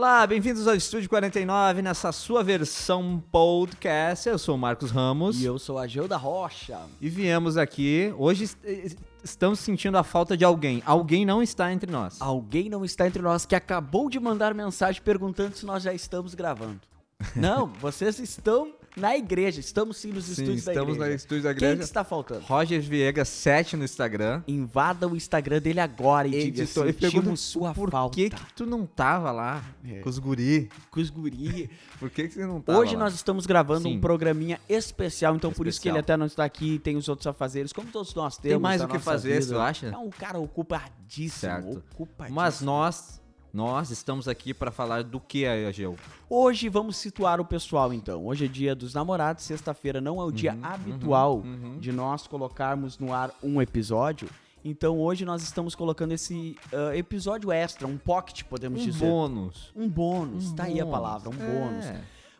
Olá, bem-vindos ao Estúdio 49, nessa sua versão podcast. Eu sou o Marcos Ramos. E eu sou a Geuda Rocha. E viemos aqui. Hoje est- estamos sentindo a falta de alguém. Alguém não está entre nós. Alguém não está entre nós que acabou de mandar mensagem perguntando se nós já estamos gravando. Não, vocês estão na igreja. Estamos sim nos Sim, estúdios da estamos igreja. no estúdio da Quem igreja. que está faltando? Roger Viegas 7 no Instagram. Invada o Instagram dele agora e diga, ele pergunta sentimos sua por falta. que, que tu não tava lá É. com os guri? Com os guri. Por que, que você não tava Hoje lá? nós estamos gravando Sim. um programinha especial, então por isso que ele até não está aqui, tem os outros afazeres, como todos nós temos. Tem mais o que fazer, vida. tu acha? É um cara ocupadíssimo, Certo. ocupadíssimo. Mas nós, nós estamos aqui para falar do que, Ageu? Hoje vamos situar o pessoal então. Hoje é dia dos namorados, sexta-feira não é o dia habitual uhum. de nós colocarmos no ar um episódio. Então hoje nós estamos colocando esse ah, episódio extra, um pocket, podemos Um dizer. bônus. Um bônus, Um tá aí a bônus. palavra, um É. bônus.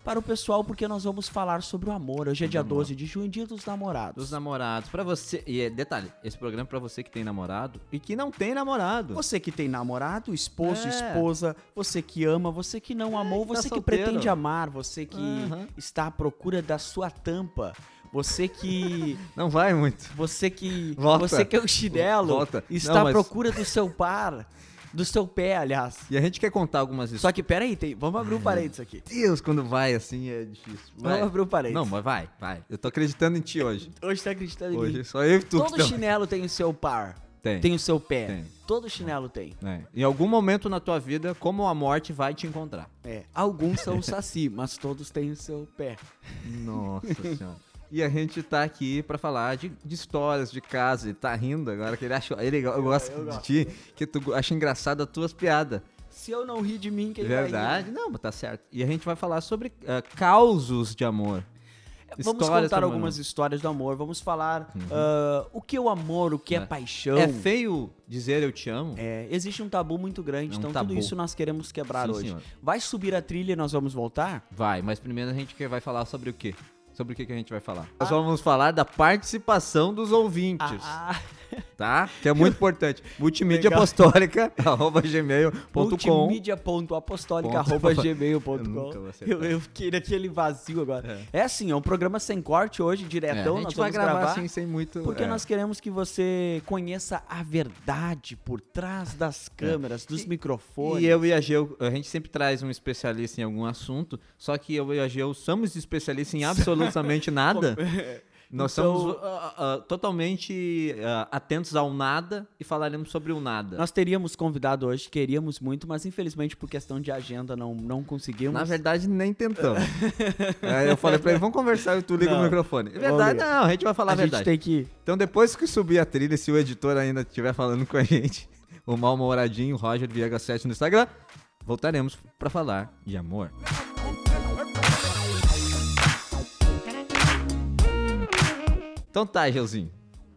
Para o pessoal, porque nós vamos falar sobre o amor. Hoje é dia amor. 12 de junho, dia dos namorados. Dos namorados. Pra você. E é, detalhe, esse programa é pra você que tem namorado e que não tem namorado. Você que tem namorado, esposo, É. esposa, você que ama, você que não amou, que tá você que pretende amar, você que Aham. está à procura da sua tampa, você que Não vai muito. você que Volta. você que é o chinelo, Volta. está Não, à mas- procura do seu par, do seu pé, aliás. E a gente quer contar algumas Só histórias. que peraí, tem, vamos abrir um parênteses aqui. Deus, quando vai assim é difícil. Vai. Vamos abrir um parênteses. Não, mas vai, vai. Eu tô acreditando em ti hoje. Hoje tá acreditando em Hoje mim. só eu e tu Todo que chinelo tem o seu par, tem. tem o seu pé. Tem. Todo chinelo tem. É. Em algum momento na tua vida, como a morte vai te encontrar. É, alguns são saci, mas todos têm o seu pé. Nossa senhora. E a gente tá aqui pra falar de, de histórias de casa. Ele tá rindo agora, que ele acha. Ele, eu gosto eu de gosto. ti, que tu acha engraçado as tuas piadas. Se eu não rir de mim, quem vai rir? Verdade? Não, mas tá certo. E a gente vai falar sobre ah, causos de amor. Vamos Histórias contar algumas histórias do amor. Vamos falar ah, o que é o amor, o que é, É. paixão. É feio dizer eu te amo? É, existe um tabu muito grande, É um então tabu. tudo isso nós queremos quebrar Sim, hoje. senhor. Vai subir a trilha e nós vamos voltar? Vai, mas primeiro a gente que vai falar sobre o quê? Sobre o que, que a gente vai falar? Ah. Nós vamos falar da participação dos ouvintes, Ah, tá? Que é muito importante. Multimídia.apostólica.gmail.com Eu nunca vou acertar. eu, eu fiquei naquele vazio agora. É, assim, é um programa sem corte hoje, É, diretão. a nós gente vai gravar, gravar assim sem muito... Porque é. nós queremos que você conheça a verdade por trás das câmeras, dos É. E- microfones. E eu e a Geu, a gente sempre traz um especialista em algum assunto, só que eu e a Geu somos especialistas em absolutamente nada. Nós Então- somos ah, ah, totalmente ah, atentos ao nada e falaremos sobre o nada. Nós teríamos convidado hoje, queríamos muito, mas infelizmente por questão de agenda não, não conseguimos. Na verdade, nem tentamos. Aí eu falei pra ele, vamos conversar e tu liga Não. o microfone. É verdade, não, a gente vai falar a a gente verdade. tem que. Então depois que subir a trilha, se o editor ainda estiver falando com a gente, o mal-humoradinho, Roger Viegas 7 no Instagram, voltaremos pra falar de amor. Então tá, Geuzinho.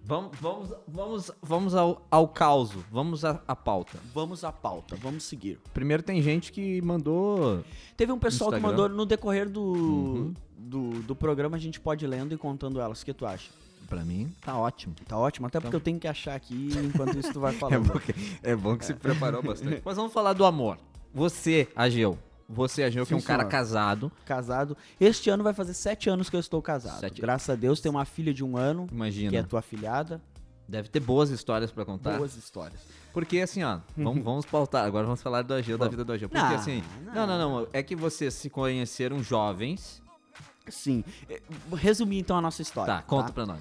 Vamos, vamos, vamos, vamos ao, ao causo, vamos à, à pauta. Vamos à pauta, vamos seguir. Primeiro tem gente que mandou. Teve um pessoal que Instagram. mandou no decorrer do, Uhum. do, do programa, a gente pode ir lendo e contando elas. O que tu acha? Pra mim, tá ótimo. Tá ótimo, até porque eu tenho que achar aqui enquanto isso tu vai É falando. bom que, é bom que se preparou bastante. Mas vamos falar do amor. Você, Ageu. Você, Ageu, que é um cara casado. Casado. Este ano vai fazer sete anos que eu estou casado. Sete- Graças a Deus, tenho uma filha de um ano, Imagina. que é tua afilhada. Deve ter boas histórias pra contar. Boas histórias. Porque assim, ó, vamos, vamos pautar. Agora vamos falar do Ageu, da vida do Ageu. Porque Não, assim. não. Não, não, não. É que vocês se conheceram jovens. Sim. Vou resumir então a nossa história. Tá, conta pra nós.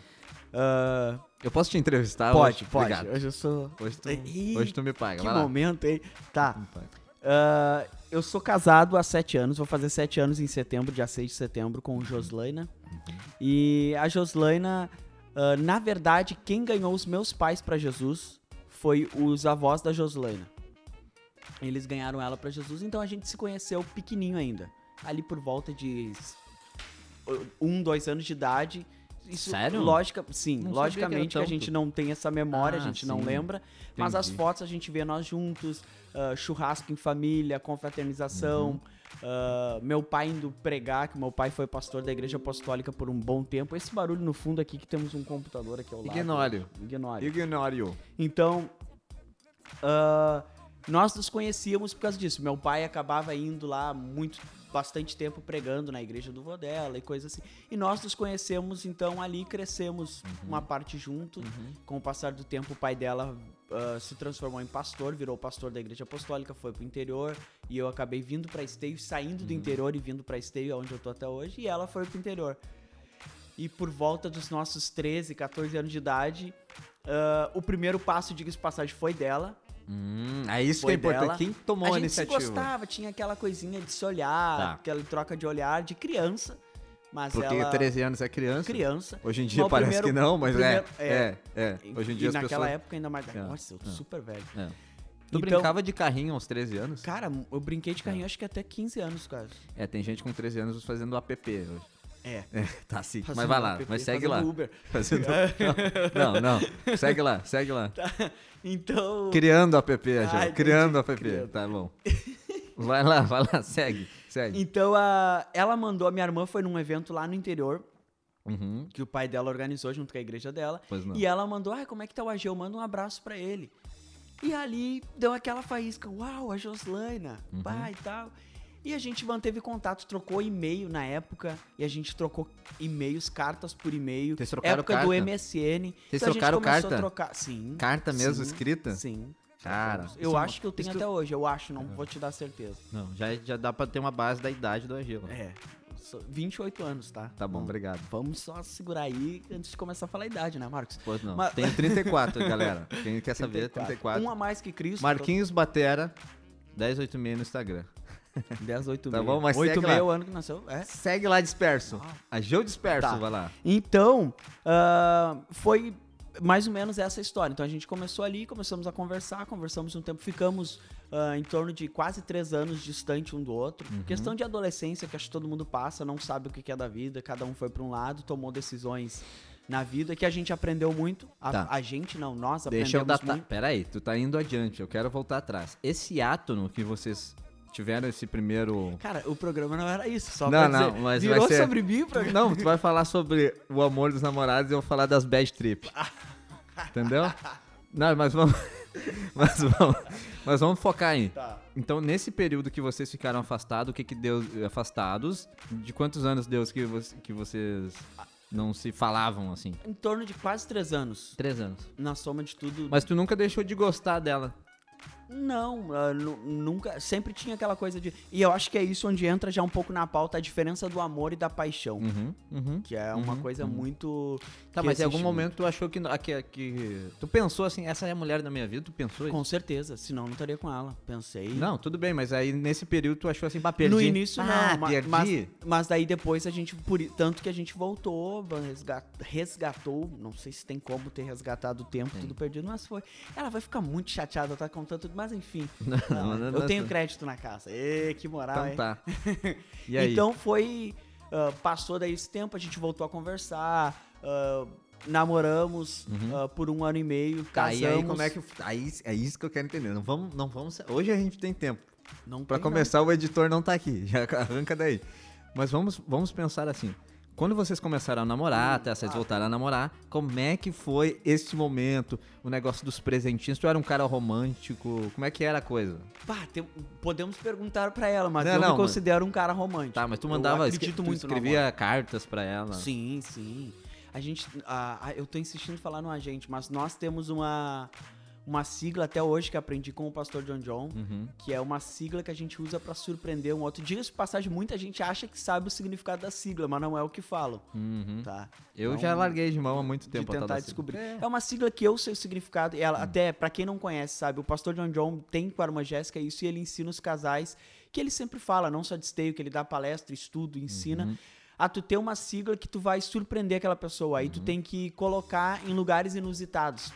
Ah, Eu posso te entrevistar pode, hoje? pode. Obrigado. Hoje eu sou. Hoje tu, Ih, hoje tu me paga. Que momento, hein? Tá. Ah, eu sou casado há sete anos, vou fazer sete anos em setembro, dia 6 de setembro, com Joslaina. E a Joslaina, ah, na verdade, quem ganhou os meus pais pra Jesus foi os avós da Joslaina. Eles ganharam ela pra Jesus, então a gente se conheceu pequenininho ainda. Ali por volta de um, dois anos de idade. Isso, Sério? Lógica, sim, Não logicamente que era que a gente não tem essa memória, Ah, a gente não sim. lembra. Mas as Entendi. fotos a gente vê nós juntos, ah, churrasco em família, confraternização. Uhum. ah, meu pai indo pregar, que meu pai foi pastor da igreja apostólica por um bom tempo. Esse barulho no fundo aqui que temos um computador aqui ao lado. Ignore. Ignore. Ignore-o. Então, ah, Nós nos conhecíamos por causa disso. Meu pai acabava indo lá muito bastante tempo pregando na igreja do vô dela e coisa assim. E nós nos conhecemos, então ali crescemos uma parte junto. Com o passar do tempo, o pai dela ah, se transformou em pastor, virou pastor da igreja apostólica, foi pro interior. E eu acabei vindo pra Esteio, saindo do interior e vindo pra Esteio, onde eu tô até hoje. E ela foi pro interior. E por volta dos nossos 13, 14 anos de idade, ah, o primeiro passo, diga-se passagem, foi dela. Hum, é isso Foi que é importante. dela. Quem tomou a, a gente se iniciativa? gostava, tinha aquela coisinha de se olhar, Tá. aquela troca de olhar de criança. Mas Porque ela... 13 anos é criança. criança. Hoje em dia Mas parece primeiro- que não, mas primeiro- é, é. É, Hoje em dia e as naquela pessoas... época ainda mais... É, Nossa, eu tô é. super velho. É. Tu Então- brincava de carrinho aos 13 anos? Cara, eu brinquei de carrinho acho que até 15 anos, cara. É, tem gente com 13 anos fazendo app hoje. É. É, tá sim. Fazendo Mas vai lá, app, mas segue lá. Uber. Fazendo... Não, não. Segue lá, segue lá. Então... Criando app, Ah, já. Criando app. Criando. Tá bom. Vai lá, vai lá, segue, segue. Então, a... ela mandou, a minha irmã foi num evento lá no interior, Uhum, que o pai dela organizou junto com a igreja dela. pois não. E ela mandou, ah, como é que tá o Ageu? Manda um abraço pra ele. E ali deu aquela faísca, uau, a Joslaina, Uhum. pai e tal. E a gente manteve contato, trocou e-mail na época, e a gente trocou e-mails, cartas por e-mail. Vocês trocaram época carta? do MSN. Vocês então a trocaram gente começou carta? a trocar. Sim. Carta mesmo sim, escrita? Sim. Cara, Eu isso- acho que eu tenho isso- até hoje, eu acho, não vou te dar certeza. Não, já, já dá pra ter uma base da idade do Agila. É. sou 28 anos, tá? Tá bom, obrigado. Vamos só segurar aí antes de começar a falar a idade, né, Marcos? Pois não. Mas- Tenho 34, galera. Quem quer saber, 34. Um a mais que Cristo. Marquinhos Batera, 1086 no Instagram. 10, 8 Tá bom, mas 8 segue meio lá. ano que nasceu. É. Segue lá disperso. Ah. Ageu disperso, Tá. vai lá. Então, ah, foi mais ou menos essa história. Então a gente começou ali, começamos a conversar, conversamos um tempo, ficamos ah, em torno de quase três anos distante um do outro. Uhum. Questão de adolescência, que acho que todo mundo passa, não sabe o que que é da vida, cada um foi para um lado, tomou decisões na vida que a gente aprendeu muito. A, Tá. a gente não, nós Deixa eu aprendemos datar. muito. Pera aí, tu tá indo adiante, eu quero voltar atrás. Esse ato no que vocês tiveram esse primeiro. Cara, o programa não era isso, só Não, pra não, dizer. mas Virou vai ser- sobre mim o programa. Não, tu vai falar sobre o amor dos namorados e eu vou falar das bad trip. Entendeu? Não, mas vamos. Mas vamos, mas vamos focar aí. Tá. Então, nesse período que vocês ficaram afastados, o que que Deus afastados? De quantos anos Deus que, vo- que vocês não se falavam assim? Em torno de quase três anos. Três anos. Na soma de tudo, Mas tu nunca deixou de gostar dela. Não, ah, nu- nunca. Sempre tinha aquela coisa de. E eu acho que é isso onde entra já um pouco na pauta a diferença do amor e da paixão. Uhum, uhum. Que é uma Uhum, coisa uhum. muito. Tá, mas em algum existe momento tu achou que, que, que. Tu pensou assim, essa é a mulher da minha vida? Tu pensou isso? Com certeza, senão não estaria com ela. Pensei. Não, tudo bem, mas aí nesse período tu achou assim, pá, perdi. No início ah, não, perdi. mas, mas daí depois a gente, por tanto que a gente voltou, resga- resgatou, não sei se tem como ter resgatado o tempo, Tem. tudo perdido, mas foi. Ela vai ficar muito chateada, tá contando tudo, mas enfim. Não, Não, não, eu não, tenho não. crédito na casa. Ê, que moral, Então hein? tá. E aí? Então foi. ah, passou daí esse tempo, a gente voltou a conversar, ah, namoramos ah, por um ano e meio, Uhum. Tá, casamos. e aí como é que. Aí, é isso que eu quero entender. Não vamos, não vamos. Hoje a gente tem tempo. Não Pra começar, o editor não tá aqui. Já arranca daí. Mas vamos, vamos pensar assim. Quando vocês começaram a namorar, até vocês voltaram a namorar, como é que foi esse momento? O negócio dos presentinhos? Tu era um cara romântico? Como é que era a coisa? Pá, tem- podemos perguntar pra ela, mas Não, eu não, me mas- considero um cara romântico. Tá, mas tu Eu mandava. acredito escre- tu muito no escrevia cartas pra ela. Sim, sim. A gente. ah, ah, eu tô insistindo em falar no agente, mas nós temos uma. Uma sigla até hoje que aprendi com o pastor John John, Uhum. que é uma sigla que a gente usa pra surpreender um outro. Diga-se de passagem, muita gente acha que sabe o significado da sigla, mas não é o que falam, Uhum. tá? Eu Então, já larguei de mão há muito de tempo. tal tentar descobrir. É. É. uma sigla que eu sei o significado. E ela, até, pra quem não conhece, sabe, o pastor John John tem com a irmã Jéssica isso e ele ensina os casais, que ele sempre fala, não só de esteio, que ele dá palestra, estudo, ensina. Uhum. A tu ter uma sigla que tu vai surpreender aquela pessoa. Aí tu Uhum. tem que colocar em lugares inusitados.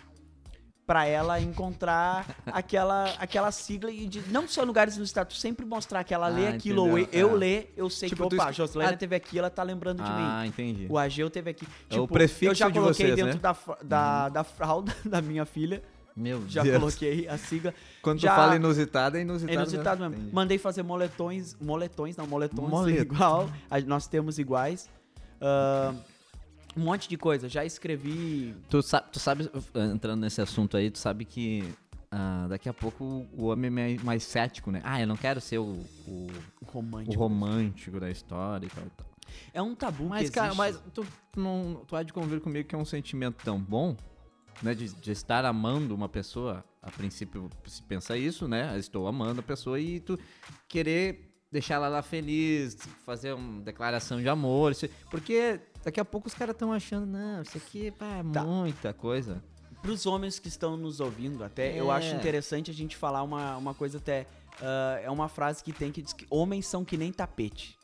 Pra ela encontrar aquela, aquela sigla e de, não só lugares inusitados, tu sempre mostrar que ela lê Ah, aquilo, ou entendeu. eu Ah. ler, eu sei Tipo, que, opa, a Joslene Ah. teve aqui, ela tá lembrando de mim. Ah, entendi. O Ageu teve aqui. É o Tipo, prefixo eu já de coloquei vocês, dentro né? da, da, da fralda da minha filha. Meu Já Deus. coloquei a sigla. Quando já- tu fala inusitado, é É inusitado. inusitado mesmo. Entendi. Mandei fazer moletões. Moletões, não, moletões Moletom. igual. Nós temos iguais. Ah, um monte de coisa. Já escrevi. Tu sabe, tu sabe, entrando nesse assunto aí, tu sabe que ah, daqui a pouco o homem é mais, mais cético, né? Ah, eu não quero ser o, o, o Romântico. romântico da história e tal. e tal. É um tabu Mas, que cara, existe. mas tu, tu não, tu há de convir comigo que é um sentimento tão bom, né? De, de estar amando uma pessoa. A princípio se pensa isso, né? Estou amando a pessoa e tu querer deixar ela lá feliz, fazer uma declaração de amor. porque daqui a pouco os caras estão achando, não, isso aqui pá, é Tá. muita coisa. Para os homens que estão nos ouvindo, até, eu É. acho interessante a gente falar uma, uma coisa até. ah, é uma frase que tem que diz que homens são que nem tapete.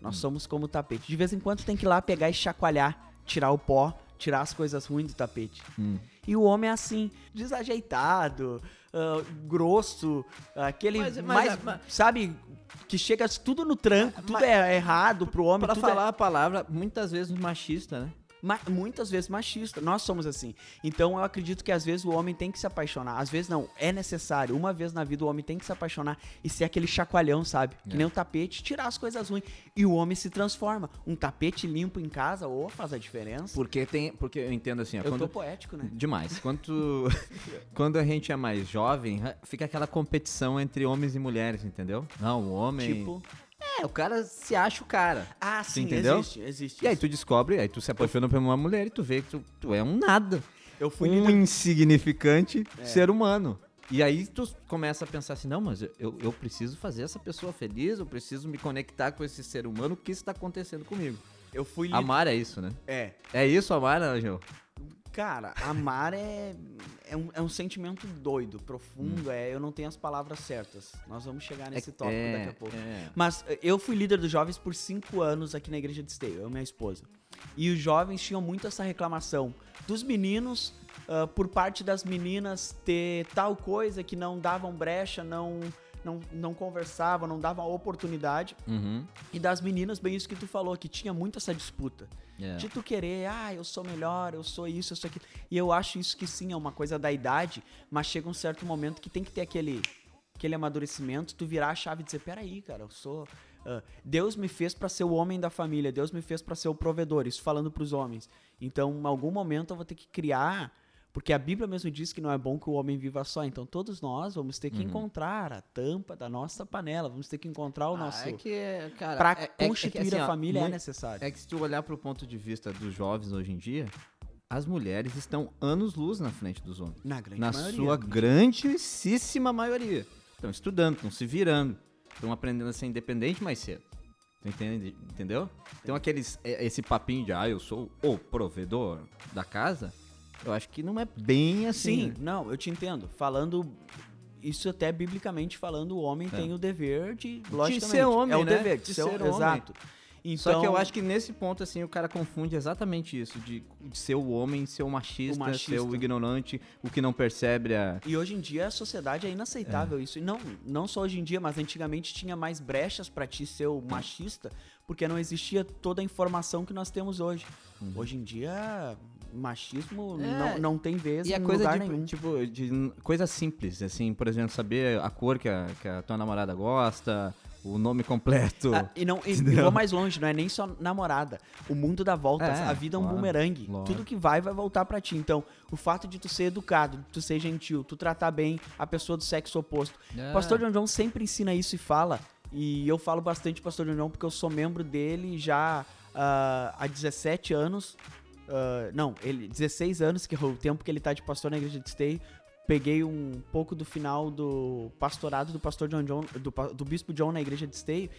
Nós somos como tapete. De vez em quando tem que ir lá pegar e chacoalhar, tirar o pó, tirar as coisas ruins do tapete. Hum. E o homem é assim, desajeitado, ah, grosso, aquele Mas- mas- mais, mas- sabe, que chega tudo no tranco, tudo é errado pro homem, Pra é- falar a palavra, muitas vezes machista, né? Muitas vezes machista. Nós somos assim. Então eu acredito que às vezes o homem tem que se apaixonar. Às vezes não, é necessário. Uma vez na vida o homem tem que se apaixonar e ser aquele chacoalhão, sabe? Que É. nem o tapete, tirar as coisas ruins. E o homem se transforma. Um tapete limpo em casa, ou faz a diferença. Porque tem. Porque eu entendo assim, ó, Eu quando, tô poético, né? Demais. Quando, quando a gente é mais jovem, fica aquela competição entre homens e mulheres, entendeu? Não, o homem. Tipo. É, o cara se acha o cara. Ah, sim, entendeu? existe, existe. E aí isso. tu descobre, aí tu se apaixona por uma mulher e tu vê que tu, tu é um nada. Eu fui um insignificante É. ser humano. E aí tu começa a pensar assim, não, mas eu, eu preciso fazer essa pessoa feliz, eu preciso me conectar com esse ser humano, o que está acontecendo comigo? Eu fui. Amar é isso, né? É. É isso, amar, Angel? Cara, amar é, é, um, é um sentimento doido, profundo. É, eu não tenho as palavras certas. Nós vamos chegar nesse tópico é, daqui a pouco. é. Mas eh, eu fui líder dos jovens por cinco anos aqui na igreja de Esteio, eu e minha esposa. E os jovens tinham muito essa reclamação dos meninos, ah, por parte das meninas ter tal coisa que não davam brecha, não, não, não conversavam, não davam oportunidade. Uhum. E das meninas, bem isso que tu falou, que tinha muito essa disputa. De tu querer, ah, eu sou melhor, eu sou isso, eu sou aquilo. E eu acho isso que sim, é uma coisa da idade, mas chega um certo momento que tem que ter aquele, aquele amadurecimento, tu virar a chave e dizer, peraí, cara, eu sou. ah, Deus me fez pra ser o homem da família, Deus me fez pra ser o provedor, isso falando pros homens. Então, em algum momento eu vou ter que criar. Porque a Bíblia mesmo diz que não é bom que o homem viva só. Então, todos nós vamos ter que Uhum. encontrar a tampa da nossa panela. Vamos ter que encontrar o nosso. Ah, é que, cara, Pra é- é- é que, constituir assim, a ó, família é muito- necessário. É que se tu olhar pro ponto de vista dos jovens hoje em dia, as mulheres estão anos-luz na frente dos homens. Na grande na maioria. sua grandíssima maioria. Estão estudando, estão se virando, estão aprendendo a ser independente mais cedo. Entende? Entendeu? Então aqueles, é- esse papinho de, ah, eu sou o provedor da casa, eu acho que não é bem assim. Sim, né? não, eu te entendo. Falando. Isso até biblicamente falando, o homem É. tem o dever de. Logicamente, ser homem, é o né? dever de, De ser, ser homem. Exato. Então, Só que eu acho que nesse ponto, assim, o cara confunde exatamente isso, de, de ser o homem, ser o machista, O machista. ser o ignorante, o que não percebe a... E hoje em dia a sociedade é inaceitável isso. E não, não só hoje em dia, mas antigamente tinha mais brechas pra ti ser o machista, porque não existia toda a informação que nós temos hoje. Hoje em dia, machismo. É. não, não tem vez E a coisa de, nenhum. tipo, de coisa simples, assim, por exemplo, saber a cor que a, que a tua namorada gosta, o nome completo. Ah, e não e, e vou mais longe, não é nem só namorada. O mundo dá voltas, É, a vida é um claro, bumerangue. lógico. Tudo que vai vai voltar pra ti. Então, o fato de tu ser educado, de tu ser gentil, tu tratar bem a pessoa do sexo oposto. É. O pastor John John sempre ensina isso e fala. E eu falo bastante pastor John John porque eu sou membro dele já ah, há 17 anos. Ah, não, ele 16 anos, que é o tempo que ele tá de pastor na igreja de Stay. Peguei um pouco do final do pastorado do pastor John John, do, do bispo John na igreja de Stay.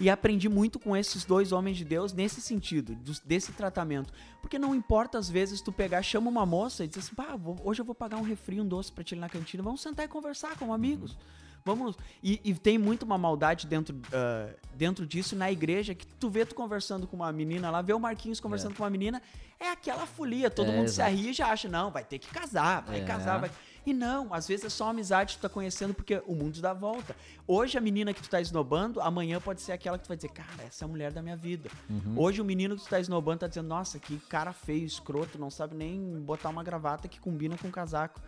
E aprendi muito com esses dois homens de Deus nesse sentido, desse tratamento. Porque não importa, às vezes, tu pegar, chama uma moça e diz assim, pá, hoje eu vou pagar um refri, um doce pra ti na cantina, vamos sentar e conversar como amigos. Vamos. E, e tem muito uma maldade dentro, ah, dentro disso na igreja que tu vê tu conversando com uma menina lá, vê o Marquinhos conversando com uma menina, é aquela folia, todo É, mundo exato. se arria e já acha, não, vai ter que casar, vai É. casar, vai. E não, às vezes é só amizade que tu tá conhecendo porque o mundo dá volta. Hoje a menina que tu tá esnobando, amanhã pode ser aquela que tu vai dizer, cara, essa é a mulher da minha vida. Uhum. Hoje o menino que tu tá esnobando tá dizendo, nossa, que cara feio, escroto, não sabe nem botar uma gravata que combina com o casaco.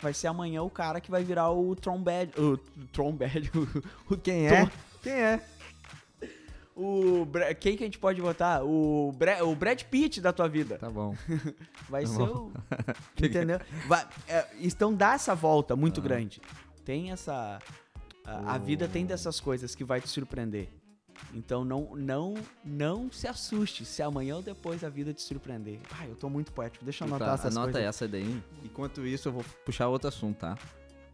Vai ser amanhã o cara que vai virar o Trombad. O Trombad. O, Quem é? Quem é? o quem que a gente pode botar? O, Bra- o Brad Pitt da tua vida. Tá bom. Vai Tá ser bom. o. Entendeu? Vai, é, então dá essa volta Ah. muito grande. Tem essa. A, a vida tem dessas coisas que vai te surpreender. Então não, não, não se assuste se amanhã ou depois a vida te surpreender. Ai, eu tô muito poético. Deixa eu anotar Tá, essas anota coisas. essa daí. Enquanto isso, eu vou puxar outro assunto, tá?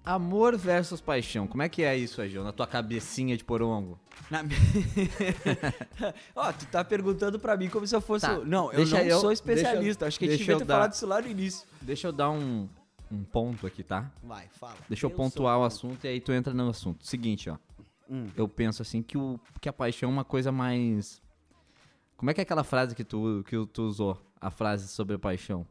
Amor versus paixão. Como é que é isso aí, Gil? Na tua cabecinha de porongo? Na minha- Ó, tu tá perguntando pra mim como se eu fosse. Tá, Não, eu não eu- sou especialista. eu- Acho que a gente eu devia ter dar- falado isso lá no início. Deixa eu dar um, um ponto aqui, tá? Vai, fala. Deixa eu, sou pontuar o assunto e aí tu entra no assunto. Seguinte, ó. Hum. Eu penso assim que, o, que a paixão é uma coisa mais. Como é que é aquela frase que tu, que tu usou? A frase sobre a paixão?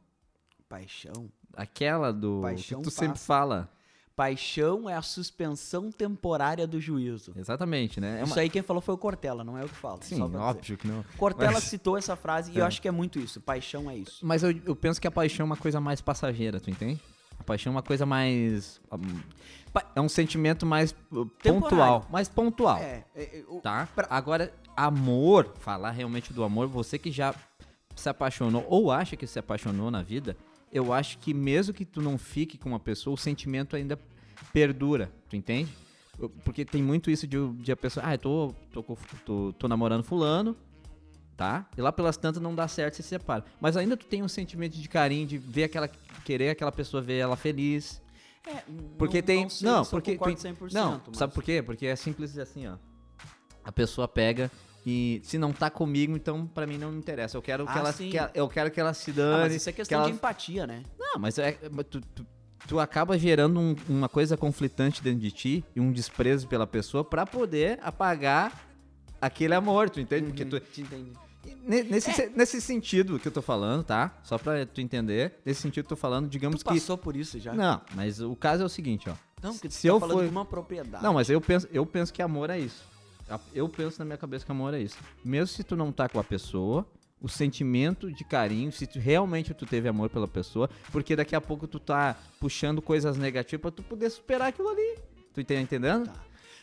Paixão. Aquela do. Paixão que tu sempre passa. fala. Paixão é a suspensão temporária do juízo. Exatamente, né? É Isso uma... aí quem falou foi o Cortella, não é eu que falo. Sim, só pra dizer. óbvio que não. Cortella Mas- citou essa frase e É. eu acho que é muito isso. Paixão é isso. Mas eu, eu penso que a paixão é uma coisa mais passageira, tu entende? A paixão é uma coisa mais. hum, É um sentimento mais uh, Temporário. pontual. Mais pontual. É, é, é, o- Tá? pra- Agora, amor, falar realmente do amor, você que já se apaixonou ou acha que se apaixonou na vida, eu acho que mesmo que tu não fique com uma pessoa, o sentimento ainda perdura, tu entende? Porque tem muito isso de, de a pessoa, ah, eu tô, tô, tô, tô namorando fulano, tá? E lá pelas tantas não dá certo, se separa. Mas ainda tu tem um sentimento de carinho, de ver aquela, querer aquela pessoa ver ela feliz. é, Porque não, tem. Não, sei Não, porque. tem- 100%, não, mas- sabe por quê? Porque é simples assim, ó. A pessoa pega e se não tá comigo, então pra mim não me interessa. Eu quero que Ah, ela. que ela- eu quero que ela se Ah, dane. mas isso é que questão ela- de empatia, né? Não, mas é. Tu, tu, tu acaba gerando um- uma coisa conflitante dentro de ti e um desprezo pela pessoa pra poder apagar aquele amor, tu entende? Porque tu, Te entendi. ne- nesse, É. se- nesse sentido que eu tô falando, tá? Só pra tu entender, nesse sentido que eu tô falando, digamos Tu que. passou por isso já? Não, mas o caso é o seguinte, ó. Não, porque tu se tá eu falando for- de uma propriedade. Não, mas eu penso, eu penso que amor é isso. Eu penso na minha cabeça que amor é isso. Mesmo se tu não tá com a pessoa, o sentimento de carinho, se tu, realmente tu teve amor pela pessoa, porque daqui a pouco tu tá puxando coisas negativas pra tu poder superar aquilo ali. Tu tá entendendo? Tá.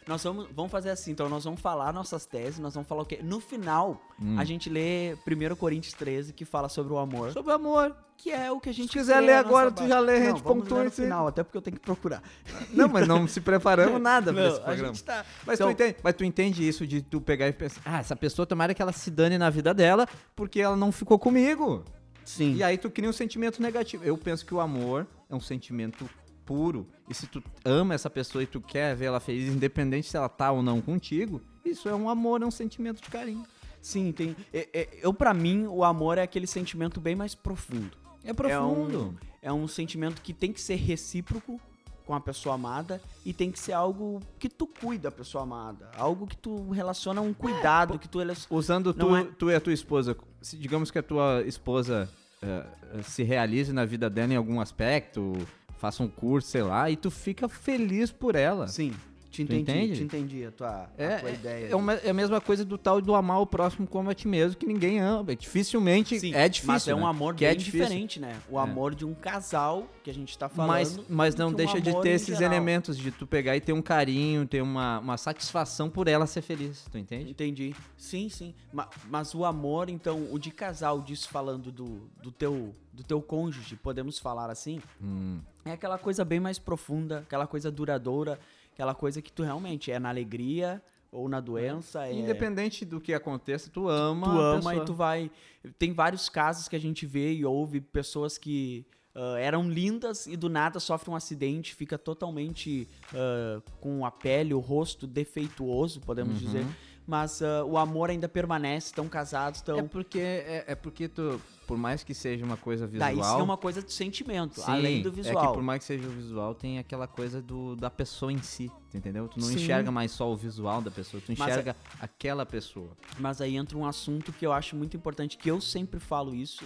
Nós vamos, vamos fazer assim, então nós vamos falar nossas teses, nós vamos falar o quê? No final, Hum. a gente lê 1 Coríntios 13, que fala sobre o amor, Sobre amor. que é o que a gente Se quiser ler agora, tu já lê, a gente pontua no final, até porque eu tenho que procurar. Não, mas não se preparamos nada pra Não, esse a programa. gente tá... Mas, Então- tu entende, mas tu entende isso de tu pegar e pensar, ah, essa pessoa tomara que ela se dane na vida dela porque ela não ficou comigo. Sim. E aí tu cria um sentimento negativo. Eu penso que o amor é um sentimento puro. E se tu ama essa pessoa e tu quer ver ela feliz, independente se ela tá ou não contigo, isso é um amor, é um sentimento de carinho. Sim, tem. é- é- eu, para mim, o amor é aquele sentimento bem mais profundo. É profundo. É um sentimento que tem que ser recíproco com a pessoa amada e tem que ser algo que tu cuida da pessoa amada. Algo que tu relaciona um cuidado, que tu. Usando tu, é- tu e a tua esposa, se digamos que a tua esposa eh, eh, se realize na vida dela em algum aspecto, faça um curso, sei lá, e tu fica feliz por ela. Sim, te entendi. entende? Te entendi a tua, a É, tua é- ideia. é, uma- é a mesma coisa do tal do amar o próximo como a ti mesmo, que ninguém ama. Dificilmente Sim, é difícil. mas é um né? amor que bem é difícil. diferente, né? O É. amor de um casal que a gente tá falando. Mas, mas não que um deixa de ter esses geral. elementos de tu pegar e ter um carinho, ter uma, uma satisfação por ela ser feliz, tu entende? Entendi. Sim, sim. Ma- Mas, o amor, então, o de casal, disso falando do, do, teu, do teu cônjuge, podemos falar assim, Hum, é aquela coisa bem mais profunda, aquela coisa duradoura, aquela coisa que tu realmente é na alegria ou na doença. É, Independente do que aconteça, tu ama. tu ama e tu vai. Tem vários casos que a gente vê e ouve pessoas que ah, eram lindas e do nada sofrem um acidente, fica totalmente ah, com a pele, o rosto defeituoso, podemos Uhum. dizer. Mas ah, o amor ainda permanece, estão casados, estão. É porque, é, é porque tu, por mais que seja uma coisa visual. Daí sim é uma coisa de sentimento, Sim, além do É que visual. por mais que seja o visual, tem aquela coisa do, da pessoa em si, entendeu? Tu não Sim. enxerga mais só o visual da pessoa, tu Mas é- enxerga aquela pessoa. Mas aí entra um assunto que eu acho muito importante, que eu sempre falo isso,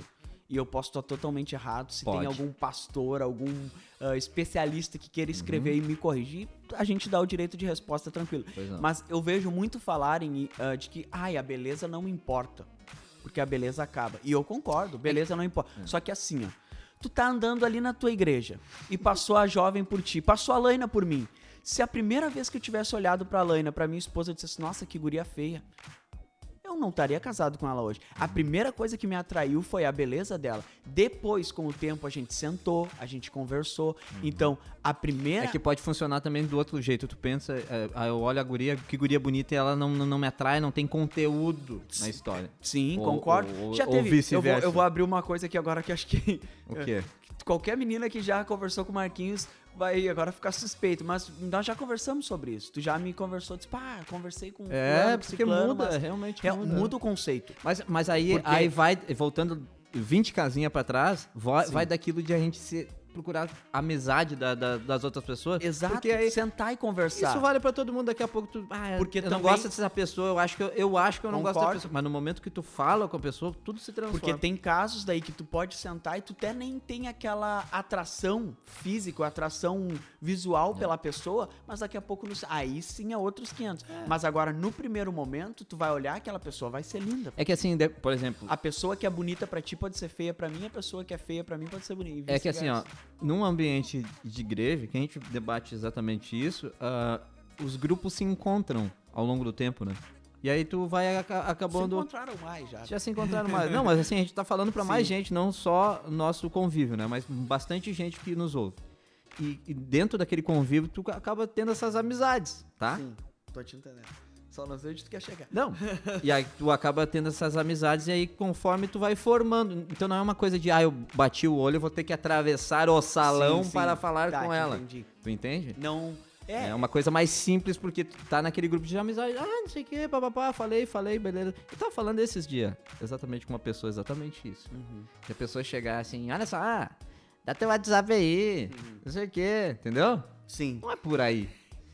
e eu posso estar totalmente errado. Se tem Pode. algum pastor, algum ah, especialista que queira escrever Uhum. e me corrigir, a gente dá o direito de resposta tranquilo. Não. Mas eu vejo muito falarem ah, de que, ai, a beleza não importa, porque a beleza acaba. E eu concordo, beleza não importa. É. Só que assim, ó, tu tá andando ali na tua igreja e passou a jovem por ti, passou a Laina por mim. Se a primeira vez que eu tivesse olhado pra Laina, pra minha esposa, eu dissesse, nossa, que guria feia. Eu não estaria casado com ela hoje. A primeira coisa que me atraiu foi a beleza dela. Depois, com o tempo, a gente sentou, a gente conversou. Então, a primeira. É que pode funcionar também do outro jeito. Tu pensa, é, ah, eu olho a guria, que guria bonita e ela não, não, me atrai, não tem conteúdo na história. Sim, Ou- concordo. ou- já ou teve. eu, vou, eu vou abrir uma coisa aqui agora que acho que. O quê? Qualquer menina que já conversou com o Marquinhos vai agora ficar suspeito. Mas nós já conversamos sobre isso. Tu já me conversou, disse, pá, conversei com. É, porque ciclano, muda, realmente Real- muda. muda o conceito. Mas, mas aí, Porque- aí vai, voltando 20 casinhas pra trás, vai, vai daquilo de a gente se procurar amizade da- da- das outras pessoas. Exato. Porque aí, sentar e conversar. isso vale pra todo mundo. Daqui a pouco tu. Ah, Porque eu não gosto dessa pessoa, eu acho que eu, eu acho que eu não gosto dessa pessoa. Mas no momento que tu fala com a pessoa, tudo se transforma. Porque tem casos daí que tu pode sentar e tu até nem tem aquela atração física, atração visual É. pela pessoa, mas daqui a pouco, no- aí sim é outros 500. Mas agora, no primeiro momento, tu vai olhar aquela pessoa, vai ser linda. É que assim, de- por exemplo, A pessoa que é bonita pra ti pode ser feia pra mim, a pessoa que é feia pra mim pode ser bonita. É que assim, ó. Num ambiente de igreja, que a gente debate exatamente isso, ah, os grupos se encontram ao longo do tempo, né? E aí tu vai Se acabando. encontraram mais já. Já se encontraram mais. Não, mas assim, a gente tá falando pra mais gente, não só nosso convívio, né? Mas bastante gente que nos ouve. E, e dentro daquele convívio, tu acaba tendo essas amizades, tá? Sim, tô te entendendo. Só não sei onde tu quer chegar. Não. E aí tu acaba tendo essas amizades e aí conforme tu vai formando. Então não é uma coisa de, ah, eu bati o olho, eu vou ter que atravessar o salão Sim, sim. para falar Tá, com ela. entendi. Tu entende? Não. É, É. uma coisa mais simples porque tu tá naquele grupo de amizade. Ah, não sei o que, papapá, falei, falei, beleza. Eu tava falando esses dias, exatamente com uma pessoa, exatamente isso. Uhum. Se a pessoa chegar assim, olha só, ah, dá teu WhatsApp aí, não sei o que, entendeu? Sim. Não é por aí.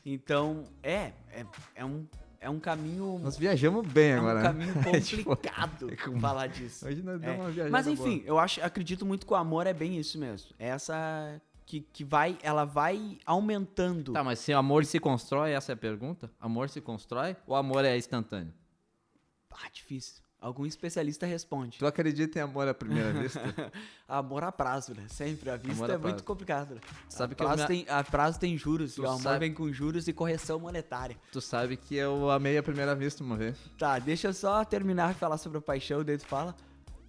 Então, é, é, é um, é um caminho. Nós viajamos bem é um agora. né? caminho Tipo, complicado é como- falar disso. Hoje nós É. uma viajada Mas boa. enfim, eu acho, acredito muito que o amor é bem isso mesmo. É Essa que, que vai, ela vai aumentando. Tá, mas se amor se constrói, essa é a pergunta? Amor se constrói ou amor é instantâneo? Ah, difícil. Algum especialista responde. Tu acredita em amor à primeira vista? Amor a prazo, né? Sempre. A vista Amor a é muito prazo. complicado. Né? Sabe a, que eu prazo me- tem, a prazo tem juros. Tu e o amor sabe- vem com juros e correção monetária. tu sabe que eu amei à primeira vista uma vez. Tá, deixa eu só terminar de falar sobre a paixão, daí tu fala.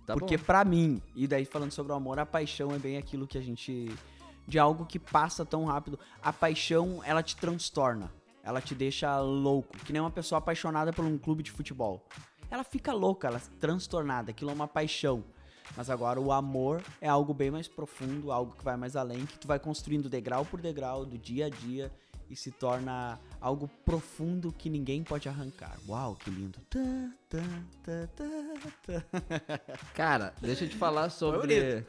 Tá Porque pra mim, e daí falando sobre o amor, a paixão é bem aquilo que a gente. de algo que passa tão rápido. A paixão, ela te transtorna. Ela te deixa louco. Que nem uma pessoa apaixonada por um clube de futebol. Ela fica louca, ela é transtornada. Aquilo é uma paixão. Mas agora o amor é algo bem mais profundo, algo que vai mais além, que tu vai construindo degrau por degrau, do dia a dia, e se torna algo profundo que ninguém pode arrancar. Uau, que lindo. Cara, deixa eu te falar sobre.